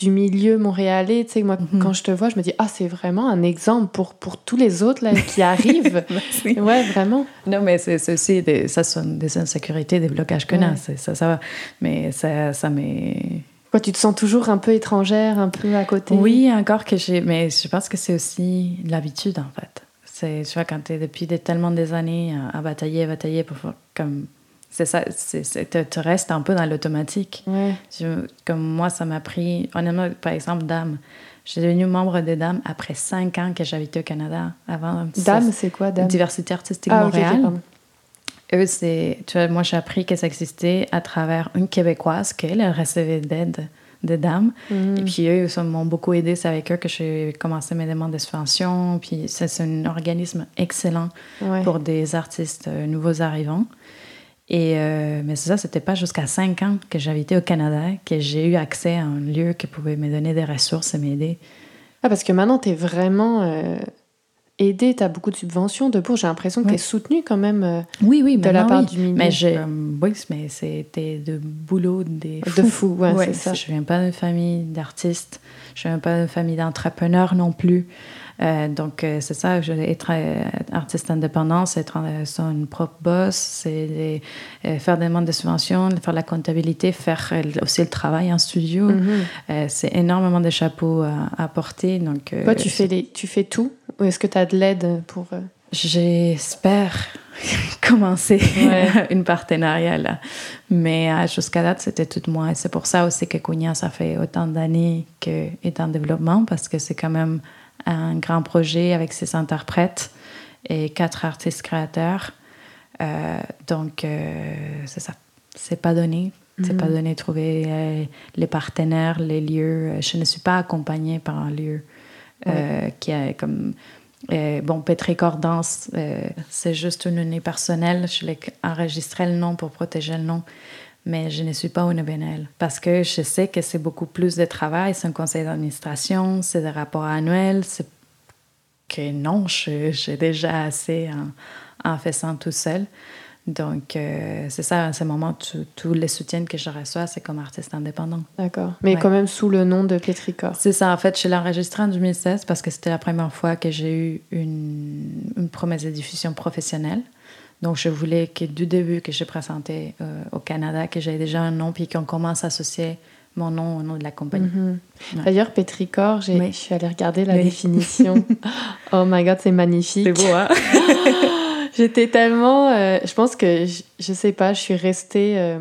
du milieu montréalais. Tu sais, moi, mhm. quand je te vois, je me dis, ah, c'est vraiment un exemple pour, pour tous les autres là, qui arrivent. Ouais, vraiment. Non, mais c'est aussi des, ça sont des insécurités, des blocages que ouais. ça, ça va. Mais ça, ça m'est. Quoi, tu te sens toujours un peu étrangère, un peu à côté? Oui, encore que j'ai. Mais je pense que c'est aussi l'habitude, en fait. C'est, tu vois, quand tu es depuis tellement des années à, à batailler, à batailler pour comme c'est ça, tu restes un peu dans l'automatique. Comme moi, ça m'a pris, honnêtement, par exemple, Dame. J'ai devenu membre des Dames après cinq ans que j'habitais au Canada. Avant, Dame, c'est quoi Dame? Diversité artistique ah, Montréal. Eux, c'est, tu vois, moi, j'ai appris que ça existait à travers une Québécoise qu'elle recevait d'aide des dames. Mm. Et puis eux, ça m'ont beaucoup aidé. C'est avec eux que j'ai commencé mes demandes de subvention. Puis c'est un organisme excellent pour des artistes euh, nouveaux arrivants. Et, euh, mais c'est ça, c'était pas jusqu'à 5 ans que j'habitais au Canada que j'ai eu accès à un lieu qui pouvait me donner des ressources et m'aider. Ah, parce que maintenant, tu es vraiment euh, aidé, tu as beaucoup de subventions, de bourses. J'ai l'impression que tu es soutenu quand même euh, oui, oui, de la part du ministère. Mais oui, mais c'était de boulot des fous. De fous, ouais, c'est ça. Je viens pas d'une famille d'artistes, je viens pas d'une famille d'entrepreneurs non plus. Euh, donc, euh, c'est ça, être euh, artiste indépendant, c'est être son propre boss, c'est faire des demandes de subventions, faire la comptabilité, faire aussi le travail en studio. Mhm. c'est énormément de chapeaux à, porter. Donc, Toi, tu fais, les, tu fais tout Ou est-ce que tu as de l'aide pour... J'espère commencer une partenariat là. Mais jusqu'à date, c'était tout moi. Et c'est pour ça aussi que Cogna, ça fait autant d'années qu'il est en développement, parce que c'est quand même un grand projet avec six interprètes et quatre artistes créateurs. Euh, donc, euh, c'est ça. C'est pas donné. C'est pas mhm. donné de trouver euh, les partenaires, les lieux. Je ne suis pas accompagnée par un lieu qui est comme. bon, Pétricordance, c'est juste une donnée personnelle. Je l'ai enregistré le nom pour protéger le nom mais je ne suis pas une BNL parce que je sais que c'est beaucoup plus de travail, c'est un conseil d'administration, c'est des rapports annuels, c'est que non, j'ai déjà assez en, en, faisant tout seul. Donc, euh, c'est ça, à ce moment, tous les soutiens que je reçois, c'est comme artiste indépendant. D'accord. Mais quand même sous le nom de Petricor. C'est ça, en fait, je l'ai enregistré en 2016 parce que c'était la première fois que j'ai eu une, une promesse de diffusion professionnelle. Donc, je voulais que du début que j'ai présenté euh, au Canada, que j'avais déjà un nom, puis qu'on commence à associer mon nom au nom de la compagnie. Mhm. D'ailleurs, Petricor, je suis allée regarder la définition. oh my god, c'est magnifique. C'est beau, hein? J'étais tellement. Euh, je pense que, je, ne sais pas, je suis restée euh,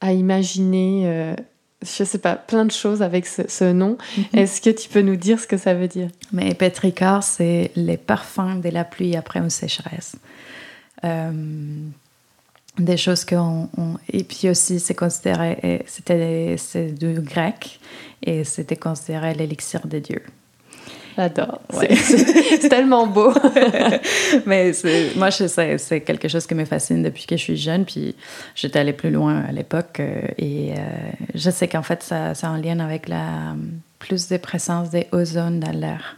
à imaginer je sais pas, plein de choses avec ce, nom. Mhm. Est-ce que tu peux nous dire ce que ça veut dire? Mais pétricor, c'est les parfums de la pluie après une sécheresse. Euh, des choses qu'on... et puis aussi, c'est considéré... C'était c'est du grec et c'était considéré l'élixir des dieux. J'adore. C'est tellement beau. Mais moi, c'est quelque chose qui me fascine depuis que je suis jeune. Puis j'étais allée plus loin à l'époque. Euh, et euh, je sais qu'en fait, ça, c'est en lien avec la plus de présence des ozones dans l'air.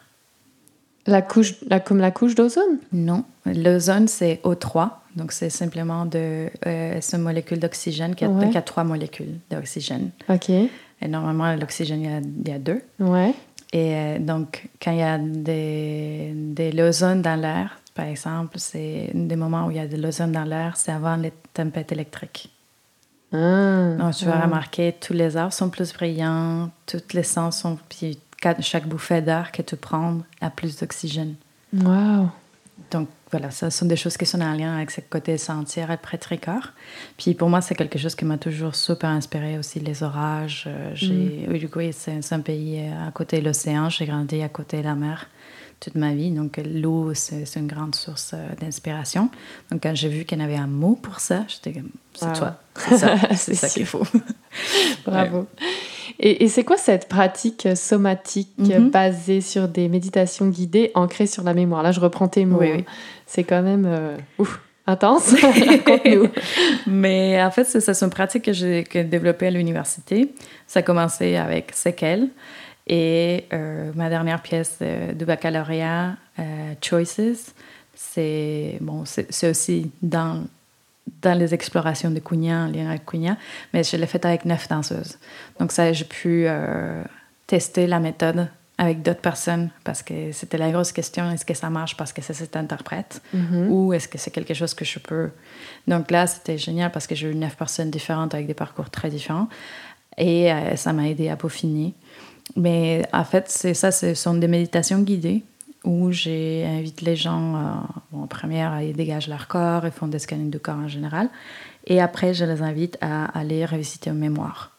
La couche, la, comme la couche d'ozone? Non. L'ozone, c'est O3. Donc, c'est simplement de, euh, une molécule d'oxygène qui a, trois molécules d'oxygène. OK. Et normalement, l'oxygène, il, il y a, deux. Ouais. Et euh, donc, quand il y a des, des l'ozone dans l'air, par exemple, c'est des moments où il y a de l'ozone dans l'air, c'est avant les tempêtes électriques. Ah, donc, tu vas ah. remarquer, tous les arbres sont plus brillants, toutes les sens sont. Puis, chaque bouffée d'air que tu prends a plus d'oxygène. Wow! Donc, voilà, ce sont des choses qui sont en lien avec ce côté être près corps. Puis pour moi, c'est quelque chose qui m'a toujours super inspiré aussi, les orages. Euh, j'ai, mm. C'est un pays euh, à côté de l'océan. J'ai grandi à côté de la mer toute ma vie. Donc l'eau, c'est une grande source euh, d'inspiration. Donc quand j'ai vu qu'il y en avait un mot pour ça, j'étais comme, c'est toi, c'est ça, c'est ça qu'il faut. Bravo. Et, c'est quoi cette pratique somatique mhm. basée sur des méditations guidées ancrées sur la mémoire? Là, je reprends tes mots. Hein. C'est quand même euh, ouf, intense. Mais en fait, c'est une pratique que j'ai développée à l'université. Ça a commencé avec Sequel. Et euh, ma dernière pièce de, baccalauréat, euh, Choices, c'est bon, c'est aussi dans dans les explorations de Cunha, en lien avec Cunha, mais je l'ai fait avec neuf danseuses. Donc ça, j'ai pu euh, tester la méthode avec d'autres personnes parce que c'était la grosse question est-ce que ça marche parce que c'est cet interprète mm-hmm. ou est-ce que c'est quelque chose que je peux? Donc là c'était génial parce que j'ai eu neuf personnes différentes avec des parcours très différents et euh, ça m'a aidé à peaufiner mais en fait c'est ça ce sont des méditations guidées où j'invite les gens, euh, en première, ils dégagent leur corps, ils font des scannings de corps en général. Et après, je les invite à aller revisiter une mémoire.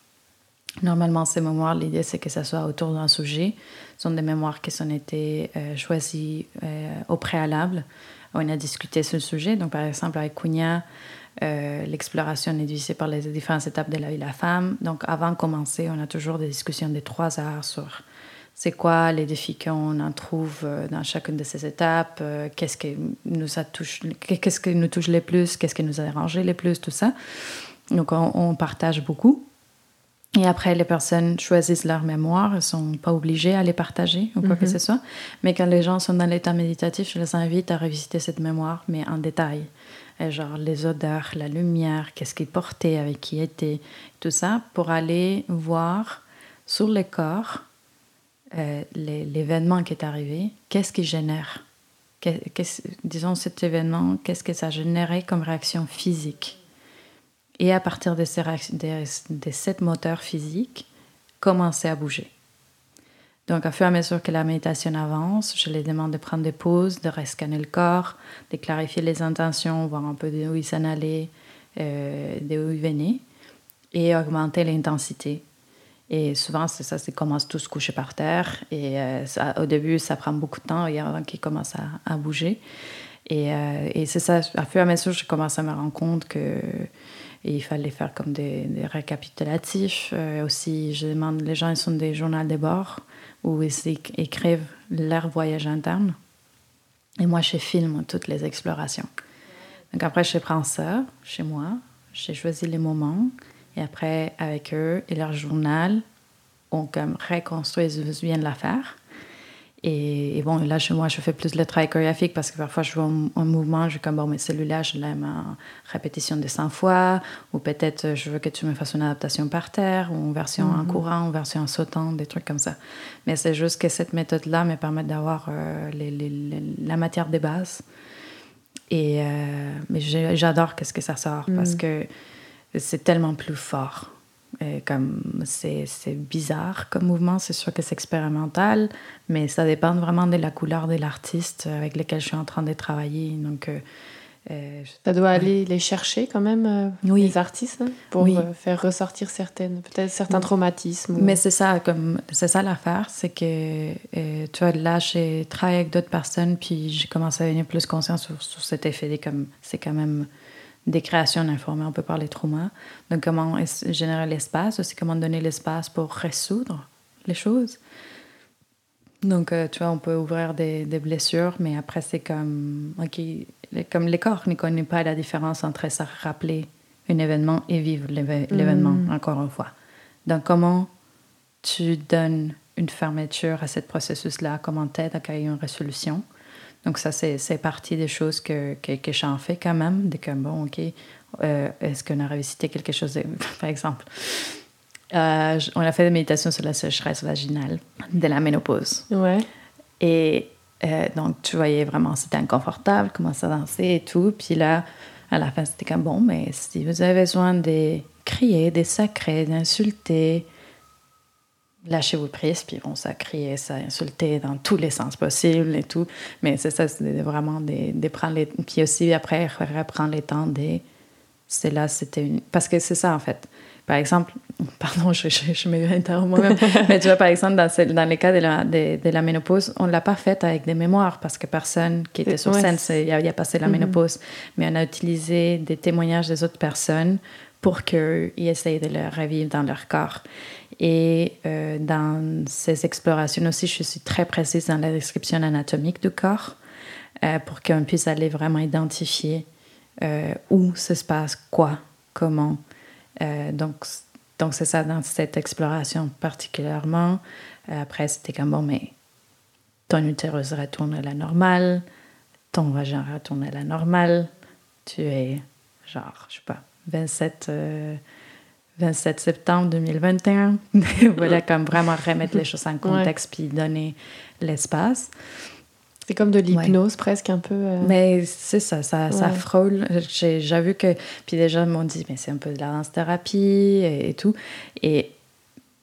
Normalement, ces mémoires, l'idée, c'est que ça soit autour d'un sujet. Ce sont des mémoires qui ont été euh, choisies euh, au préalable. On a discuté sur le sujet. Donc, par exemple, avec Cunha, l'exploration est divisée par les différentes étapes de la vie de la femme. Donc, avant de commencer, on a toujours des discussions de trois heures sur c'est quoi les défis qu'on en trouve euh, dans chacune de ces étapes, euh, qu'est-ce qui nous touche, qu'est-ce qui nous touche le plus, qu'est-ce qui nous a dérangé le plus, tout ça. Donc on, partage beaucoup. Et après, les personnes choisissent leur mémoire, elles ne sont pas obligées à les partager ou quoi que mhm. ce soit. Mais quand les gens sont dans l'état méditatif, je les invite à revisiter cette mémoire, mais en détail. Genre les odeurs, la lumière, qu'est-ce qu'ils portaient, avec qui étaient, tout ça, pour aller voir sur le corps euh, l'événement qui est arrivé, qu'est-ce qui génère? Disons cet événement, qu'est-ce que ça générait comme réaction physique? Et à partir de, ces de, de cette moteur physique, commencer à bouger. Donc, à fur et à mesure que la méditation avance, je les demande de prendre des pauses, de rescanner le corps, de clarifier les intentions, voir un peu d'où ils s'en allaient, euh, d'où ils venaient, et augmenter l'intensité. Et souvent, c'est ça, c'est commence tous coucher par terre. Et euh, au début, ça prend beaucoup de temps avant qu'ils commencent à, à, bouger. Et, euh, c'est ça, à fur et à mesure, je commence à me rendre compte que il fallait faire comme des, des récapitulatifs. Euh, aussi, je demande, les gens, ils sont des journaux de bord où ils écrivent leur voyage interne. Et moi, je filme toutes les explorations. Donc après, je prends ça chez moi, j'ai choisi les moments et après, avec eux et leur journal, on comme reconstruit ce que je viens de la faire. Et, bon, là, chez moi, je fais plus le travail chorégraphique parce que parfois, je vois un, mouvement, je suis comme, bon, mais celui-là, je l'aime en répétition de 100 fois, ou peut-être je veux que tu me fasses une adaptation par terre, ou une version en mhm. courant, une version en sautant, des trucs comme ça. Mais c'est juste que cette méthode-là me permet d'avoir euh, la matière des bases. Et euh, mais j'adore qu'est-ce que ça sort parce mhm. que c'est tellement plus fort. Comme c'est, bizarre comme mouvement, c'est sûr que c'est expérimental, mais ça dépend vraiment de la couleur de l'artiste avec lequel je suis en train de travailler. Donc, euh, Euh, ça doit aller les chercher quand même, euh, oui. les artistes, hein, pour euh, faire ressortir certaines, peut-être certains traumatismes. Mais c'est ça, comme c'est ça l'affaire, c'est que tu vois, là, j'ai travaillé avec d'autres personnes, puis j'ai commencé à devenir plus conscient sur, sur cet effet, comme c'est quand même des créations informées, on peut parler de trauma. Donc, comment générer l'espace, aussi comment donner l'espace pour résoudre les choses. Donc, tu vois, on peut ouvrir des, des blessures, mais après, c'est comme, OK, comme les corps ne connaissent pas la différence entre ça rappeler un événement et vivre l'événement, mm. encore une fois. Donc, comment tu donnes une fermeture à ce processus-là? Comment t'aides à créer une résolution? Donc, ça, c'est partie des choses que, que, que j'en fais quand même. De comme, bon, OK, euh, est-ce qu'on a revisité quelque chose, par exemple? Euh, on a fait des méditations sur la sécheresse vaginale de la ménopause. Ouais. Et euh, donc, tu voyais vraiment, c'était inconfortable, commencer à danser et tout. Puis là, à la fin, c'était comme bon, mais si vous avez besoin de crier, de sacrer, d'insulter, lâchez-vous prise, puis bon, ça crier, ça insulter dans tous les sens possibles et tout. Mais c'est ça, c'est vraiment de, prendre les. Puis aussi, après, reprendre les temps des. C'est là, c'était une. Parce que c'est ça, en fait. Par exemple, pardon, je, je, je moi-même, mais tu vois, par exemple, dans, dans les cas de la, de, la ménopause, on ne l'a pas fait avec des mémoires parce que personne qui était sur scène il a, a, passé la mm-hmm. ménopause, mais on a utilisé des témoignages des autres personnes pour qu'ils essayent de le revivre dans leur corps. Et euh, dans ces explorations aussi, je suis très précise dans la description anatomique du corps euh, pour qu'on puisse aller vraiment identifier euh, où se passe quoi, comment. Donc, donc c'est ça dans cette exploration particulièrement. Après, c'était comme bon, mais ton utérus retourne à la normale, ton vagin retourne à la normale, tu es genre, je sais pas, 27, 27 euh, septembre 2021. voilà, comme vraiment remettre les choses en contexte puis donner l'espace. C'est comme de l'hypnose presque un peu. Euh. Mais c'est ça, ça, ça frôle. J'ai vu que. Puis les gens m'ont dit, mais c'est un peu de la danse-thérapie et, tout. Et.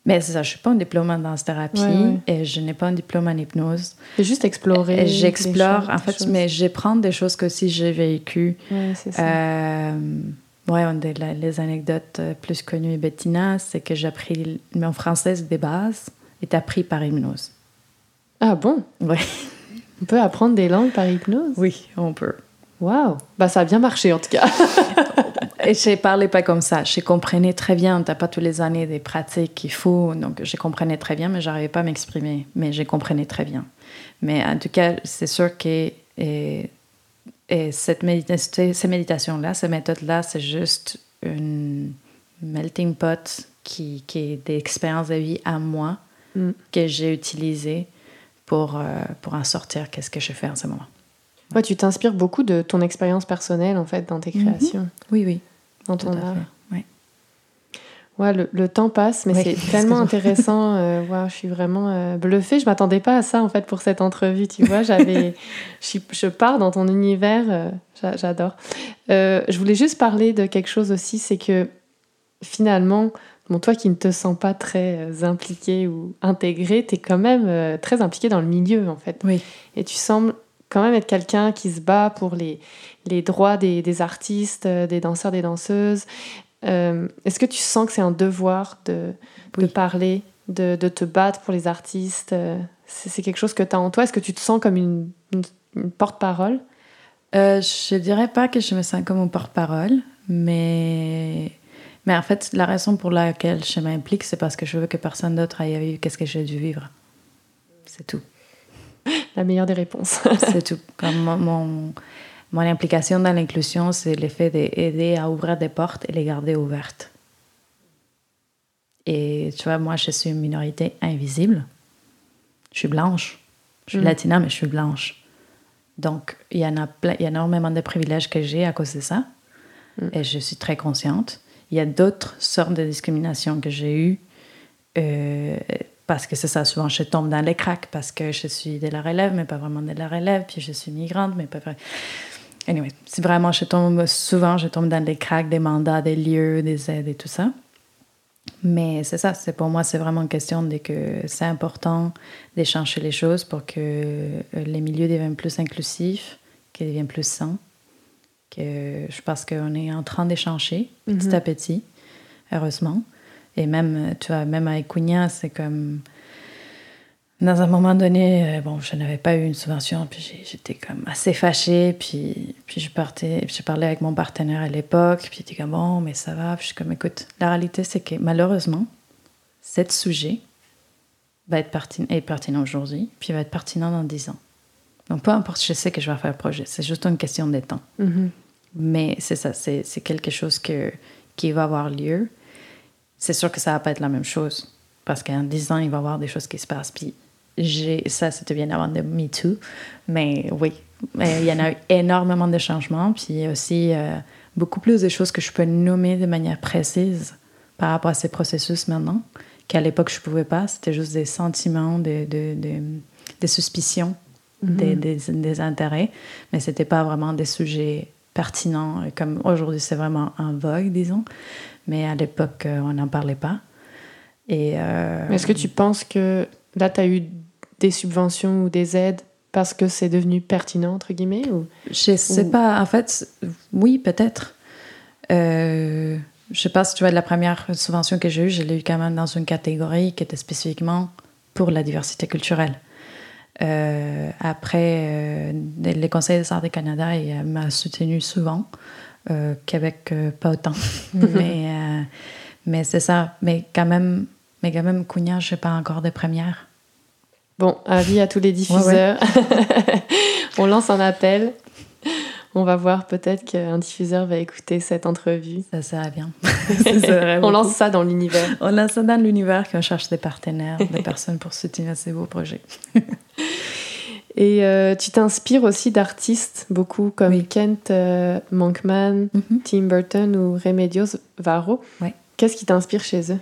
Mais c'est ça, je suis pas un diplôme en danse-thérapie et je n'ai pas un diplôme en hypnose. C'est juste explorer. J'explore, en fait, mais je prends des choses que si j'ai vécues. Ouais, c'est ça. Euh, ouais, une des les anecdotes euh, plus connues, Bettina, c'est que j'ai appris mon français des bases est appris par hypnose. Ah bon? Oui. On peut apprendre des langues par hypnose? Oui, on peut. Waouh Bah ça a bien marché en tout cas. Et je parlais pas comme ça. Je comprenais très bien. T'as pas toutes les années des pratiques qu'il faut. Donc je comprenais très bien, mais j'arrivais pas à m'exprimer. Mais je comprenais très bien. Mais en tout cas, c'est sûr que et, et cette méditation, ces méditations-là, ces méthodes-là, c'est juste une melting pot qui, qui est des expériences de vie à moi mm. que j'ai utilisées pour, euh, pour en sortir. Qu'est-ce que je fais en ce moment? Ouais, tu t'inspires beaucoup de ton expérience personnelle, en fait, dans tes mhm. créations. Oui, oui. Dans ton art. Ouais. Le, le, temps passe, mais c'est tellement intéressant. Euh, je suis vraiment euh, bluffée. Je m'attendais pas à ça, en fait, pour cette entrevue. Tu vois, j'avais, je, je, pars dans ton univers. Euh, j'adore. je voulais juste parler de quelque chose aussi, c'est que finalement, Bon, toi qui ne te sens pas très euh, impliqué ou intégré, tu es quand même euh, très impliqué dans le milieu, en fait. Oui. Et tu sembles quand même être quelqu'un qui se bat pour les, les droits des, des artistes, euh, des danseurs, des danseuses. Est-ce que tu sens que c'est un devoir de, de parler, de, de, te battre pour les artistes C'est quelque chose que tu as en toi? Est-ce que tu te sens comme une, une, porte-parole? Je dirais pas que je me sens comme une porte-parole, mais mais en fait, la raison pour laquelle je m'implique, c'est parce que je veux que personne d'autre aille vivre qu'est-ce que j'ai dû vivre. C'est tout. La meilleure des réponses. c'est tout. Comme mon, mon, implication dans l'inclusion, c'est l'effet d'aider à ouvrir des portes et les garder ouvertes. Et tu vois, moi, je suis une minorité invisible. Je suis blanche. Je suis mm. latina, mais je suis blanche. Donc, il y, en a il y a énormément de privilèges que j'ai à cause de ça. Mm. Et je suis très consciente. Il y a d'autres sortes de discrimination que j'ai eues. Euh, parce que c'est ça, souvent je tombe dans les cracks parce que je suis de la relève, mais pas vraiment de la relève, puis je suis migrante, mais pas vrai. Anyway, c'est vraiment, je tombe souvent, je tombe dans les cracks des mandats, des lieux, des aides et tout ça. Mais c'est ça, c'est pour moi, c'est vraiment une question de que c'est important d'échanger les choses pour que euh, les milieux deviennent plus inclusifs, qu'ils deviennent plus sains. que je pense qu'on est en train d'échanger petit Mhm. à petit, heureusement. Et même, tu vois, même avec Cunha, c'est comme. Dans un moment donné, euh, bon, je n'avais pas eu une subvention, puis j'étais comme assez fâchée, puis, puis je partais, puis j'ai parlé avec mon partenaire à l'époque, puis il était comme bon, mais ça va, puis je suis comme écoute, la réalité c'est que malheureusement, ce sujet va être, pertin- est pertinent aujourd'hui, puis va être pertinent dans 10 ans. Donc peu importe, je sais que je vais faire le projet, c'est juste une question de temps. Mhm. Mais c'est ça, c'est quelque chose que, qui va avoir lieu. C'est sûr que ça va pas être la même chose. Parce qu'en 10 ans, il va y avoir des choses qui se passent. Puis ça, c'était bien avant de Me Too. Mais oui, il y en a eu énormément de changements. Puis aussi euh, beaucoup plus de choses que je peux nommer de manière précise par rapport à ces processus maintenant, qu'à l'époque, je pouvais pas. C'était juste des sentiments, des, des, des, des suspicions, des, des, des intérêts. Mais c'était pas vraiment des sujets pertinents. Comme aujourd'hui, c'est vraiment en vogue, disons. Mais à l'époque, euh, on n'en parlait pas. Et euh, Est-ce que tu penses que là, tu as eu des subventions ou des aides parce que c'est devenu pertinent, entre guillemets ou... Je sais Ou- pas. En fait, oui, peut-être. Euh, je sais pas si tu vois, la première subvention que j'ai eue, je l'ai eue quand même dans une catégorie qui était spécifiquement pour la diversité culturelle. Euh, après, euh, les conseils des arts du Canada il, m'a soutenu souvent. Euh, Québec, euh, pas autant. mais mais c'est ça. Mais quand même, mais quand même, Cunha, je sais pas encore de première. Bon, avis à tous les diffuseurs. On lance un appel. On va voir peut-être qu'un diffuseur va écouter cette entrevue. Ça serait bien. Ça serait On lance ça dans l'univers. On lance ça dans l'univers qu'on cherche des partenaires, des personnes pour soutenir ces beaux projets. Et euh, tu t'inspires aussi d'artistes, beaucoup comme Oui. Kent euh, Monkman, Tim Burton ou Remedios Varo. Ouais. Qu'est-ce qui t'inspire chez eux?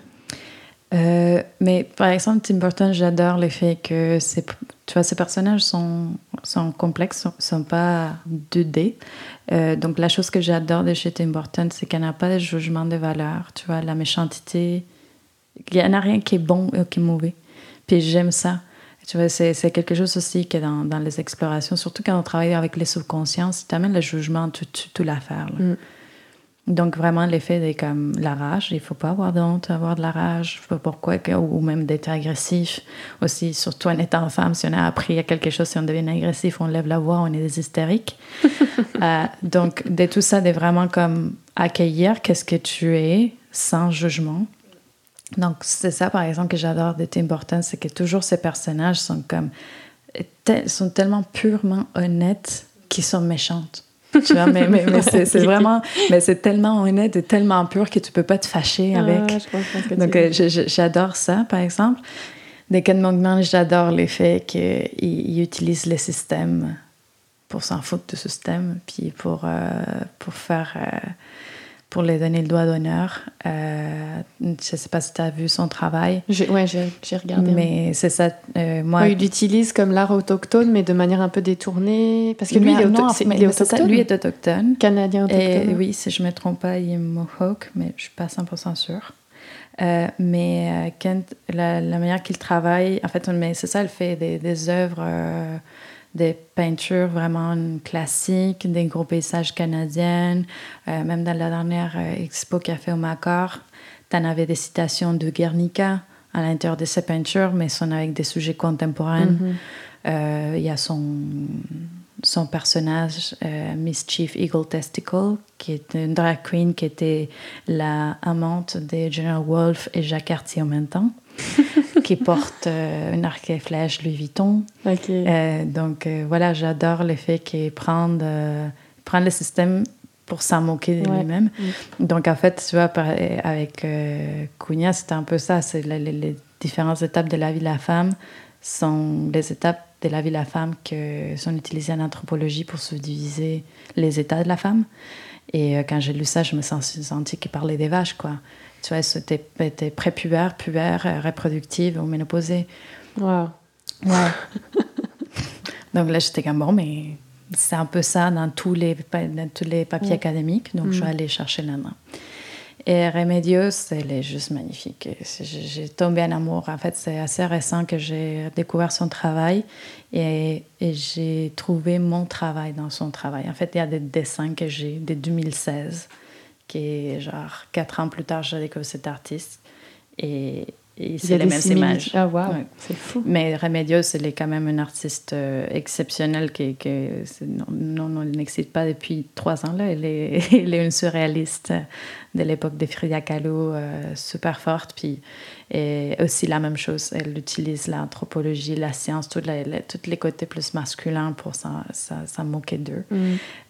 Euh, mais par exemple, Tim Burton, j'adore le fait que ces, tu vois, ces personnages sont, sont complexes, sont, sont pas 2D. Euh, donc la chose que j'adore de chez Tim Burton, c'est qu'il n'y a pas de jugement de valeur, tu vois, la méchanceté. Il n'y en a rien qui est bon ou qui est mauvais. Puis j'aime ça. Tu vois, c'est quelque chose aussi que dans, dans les explorations, surtout quand on travaille avec les subconsciences, tu amènes le jugement, toute tout, tout l'affaire. Donc vraiment l'effet de comme la rage, il faut pas avoir de honte, avoir de la rage, pourquoi, ou même d'être agressif aussi, surtout en étant femme, si on a appris à quelque chose, si on devient agressif, on lève la voix, on est des hystériques. Euh, donc de tout ça, de vraiment comme accueillir qu'est-ce que tu es sans jugement. Donc c'est ça par exemple que j'adore de Tim Burton, c'est que toujours ces personnages sont comme sont tellement purement honnêtes qu'ils sont méchantes. Tu vois, mais, mais, mais c'est vraiment, mais c'est tellement honnête et tellement pur que tu peux pas te fâcher avec. Ah, je tu Donc, euh, j'adore ça, par exemple. Des Monkman, j'adore l'effet qu'il il utilise le système pour s'en foutre du système, puis pour, euh, pour faire. euh, pour les donner le doigt d'honneur. Euh, je sais pas si tu as vu son travail, ouais, j'ai regardé. mais c'est ça. euh, moi, Ouais, il l'utilise comme l'art autochtone, mais de manière un peu détournée. Parce que lui, Mais il est, auto- non, mais- il est mais c'est ça, autochtone. lui est autochtone. Canadien Et autochtone. oui, si je ne me trompe pas, il est Mohawk, mais je ne suis pas 100% sûre. Euh, mais Kent, la, la manière qu'il travaille, en fait, c'est ça, elle fait des, des œuvres, des peintures vraiment classiques, des gros paysages canadiennes. Euh, même dans la dernière euh, expo qu'il a fait au Macor, tu en avais des citations de Guernica à l'intérieur de ses peintures, mais sont avec des sujets contemporains. Mhm. Euh, Il y a son, son personnage, euh, Mischief Eagle Testicle, qui est une drag queen qui était la amante de General Wolfe et Jacques Cartier en même temps, qui porte euh, un arc et flèche Louis Vuitton. Euh, donc euh, voilà, j'adore le fait qu'il prenne, prenne le système pour s'en moquer de Ouais. lui-même. Mm. Donc en fait, tu vois, avec Cunha, c'était un peu ça, c'est les, différentes étapes de la vie de la femme sont les étapes de la vie de la femme que sont utilisées en anthropologie pour subdiviser les états de la femme. Et quand j'ai lu ça, je me suis sentie qu'il parlait des vaches, quoi. Tu vois, c'était était prépubère, pubère, euh, reproductive ou ménopausée. Wow. Ouais. donc là, j'étais comme bon, mais c'est un peu ça dans tous les, dans tous les papiers Ouais. académiques. Donc, je suis Mhm. allée chercher là-dedans. Et Remedios, elle est juste magnifique. J'ai tombé en amour. En fait, c'est assez récent que j'ai découvert son travail et, et j'ai trouvé mon travail dans son travail. En fait, il y a des dessins que j'ai de 2016, est genre quatre ans plus tard, j'ai découvert cet artiste. Et, et c'est les mêmes images. Ah, wow, c'est fou. Mais Remedios, elle est quand même un artiste euh, exceptionnel qui, non, non, n'existe pas depuis trois ans. Là. Elle, est, elle est une surréaliste de l'époque de Frida Kahlo, euh, super forte. Puis et aussi la même chose, elle utilise l'anthropologie, la science, tous les côtés plus masculins pour s'en moquer d'eux. Mm.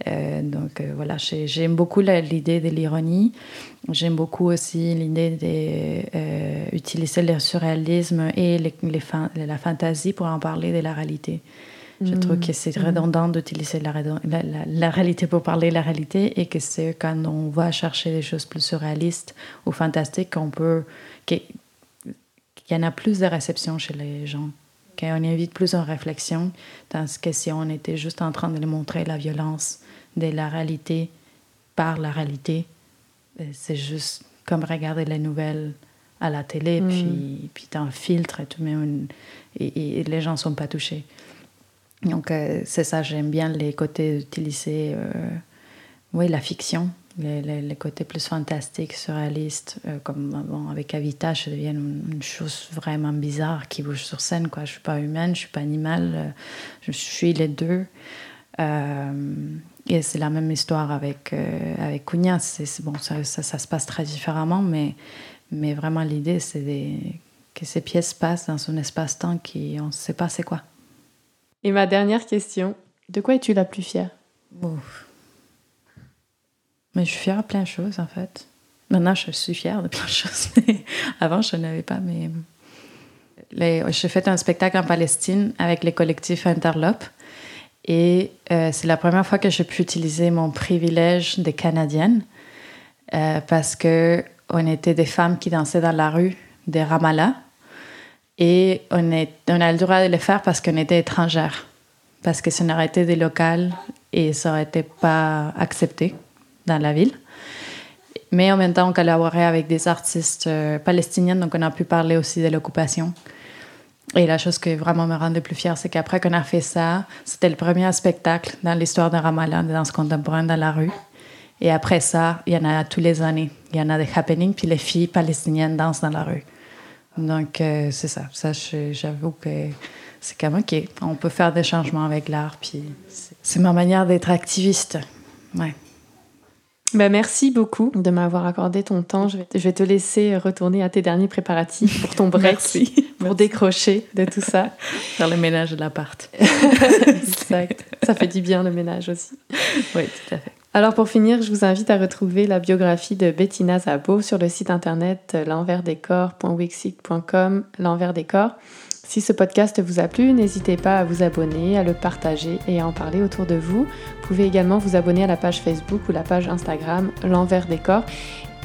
Euh, donc euh, voilà, j'aime beaucoup l'idée de l'ironie. J'aime beaucoup aussi l'idée d'utiliser le surréalisme et les, la fantaisie pour en parler de la réalité. Je trouve que c'est mm. redondant d'utiliser la, la, réalité pour parler de la réalité et que c'est quand on va chercher des choses plus surréalistes ou fantastiques qu'on peut. qu'il y en a plus de réception chez les gens, qu'on invite plus en réflexion, tandis que si on était juste en train de les montrer la violence de la réalité par la réalité, euh, c'est juste comme regarder les nouvelles à la télé, mm. puis, puis tu un filtre et tout, mais et, et les gens ne sont pas touchés. Donc, euh, c'est ça, j'aime bien les côtés utilisés, euh, oui, la fiction, les, les, côtés plus fantastiques, surréalistes, euh, comme bon, avec Avita, je deviens une, chose vraiment bizarre qui bouge sur scène. Quoi. Je ne suis pas humaine, je ne suis pas animale, je suis les deux. et c'est la même histoire avec, avec Cunha. C'est, bon, ça, ça, ça, se passe très différemment, mais, mais vraiment l'idée, c'est que ces pièces passent dans un espace-temps qui, on ne sait pas c'est quoi. Et ma dernière question, de quoi es-tu la plus fière? Mais je suis fière de plein de choses en fait. Maintenant, je suis fière de plein de choses. Avant, je n'avais pas. Mais j'ai fait un spectacle en Palestine avec les collectifs Interlope. Et euh, c'est la première fois que j'ai pu utiliser mon privilège de Canadienne euh, parce que on était des femmes qui dansaient dans la rue de Ramallah et on, a le droit de le faire parce qu'on était étrangère. Parce que ça n'aurait été des locales et ça n'aurait été pas accepté dans la ville. Mais en même temps, on collaborait avec des artistes euh, palestiniens, donc on a pu parler aussi de l'occupation. Et la chose qui vraiment me rendait plus fière, c'est qu'après qu'on a fait ça, c'était le premier spectacle dans l'histoire de Ramallah, de danse contemporaine dans la rue. Et après ça, il y en a tous les années. Il y en a des happenings, puis les filles palestiniennes dansent dans la rue. Donc, euh, c'est ça. Ça, j'avoue que c'est quand même OK. On peut faire des changements avec l'art, puis c'est ma manière d'être activiste. Ouais. Ben merci beaucoup de m'avoir accordé ton temps. Je vais, je vais, te laisser retourner à tes derniers préparatifs pour ton break, pour décrocher de tout ça. Faire le ménage de l'appart. exact. Ça fait du bien le ménage aussi. Oui, tout à fait. Alors pour finir, je vous invite à retrouver la biographie de Bettina Zabo sur le site internet l'enversdescorps.wixit.com, l'envers des corps. Si ce podcast vous a plu, n'hésitez pas à vous abonner, à le partager et à en parler autour de vous. Vous pouvez également vous abonner à la page Facebook ou la page Instagram l'envers des corps.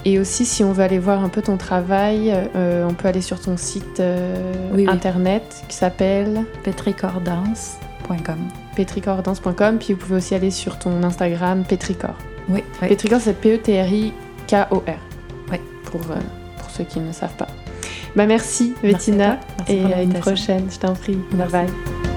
Et aussi, si on veut aller voir un peu ton travail, euh, on peut aller sur ton site euh, internet qui s'appelle petricordance.com petricordance.com. Puis vous pouvez aussi aller sur ton Instagram Petricor. Oui. Petricor, c'est P-E-T-R-I-K-O-R. Oui. Pour, euh, pour ceux qui ne savent pas. Bah merci Bettina et à, une prochaine, je t'en prie. Bye bye.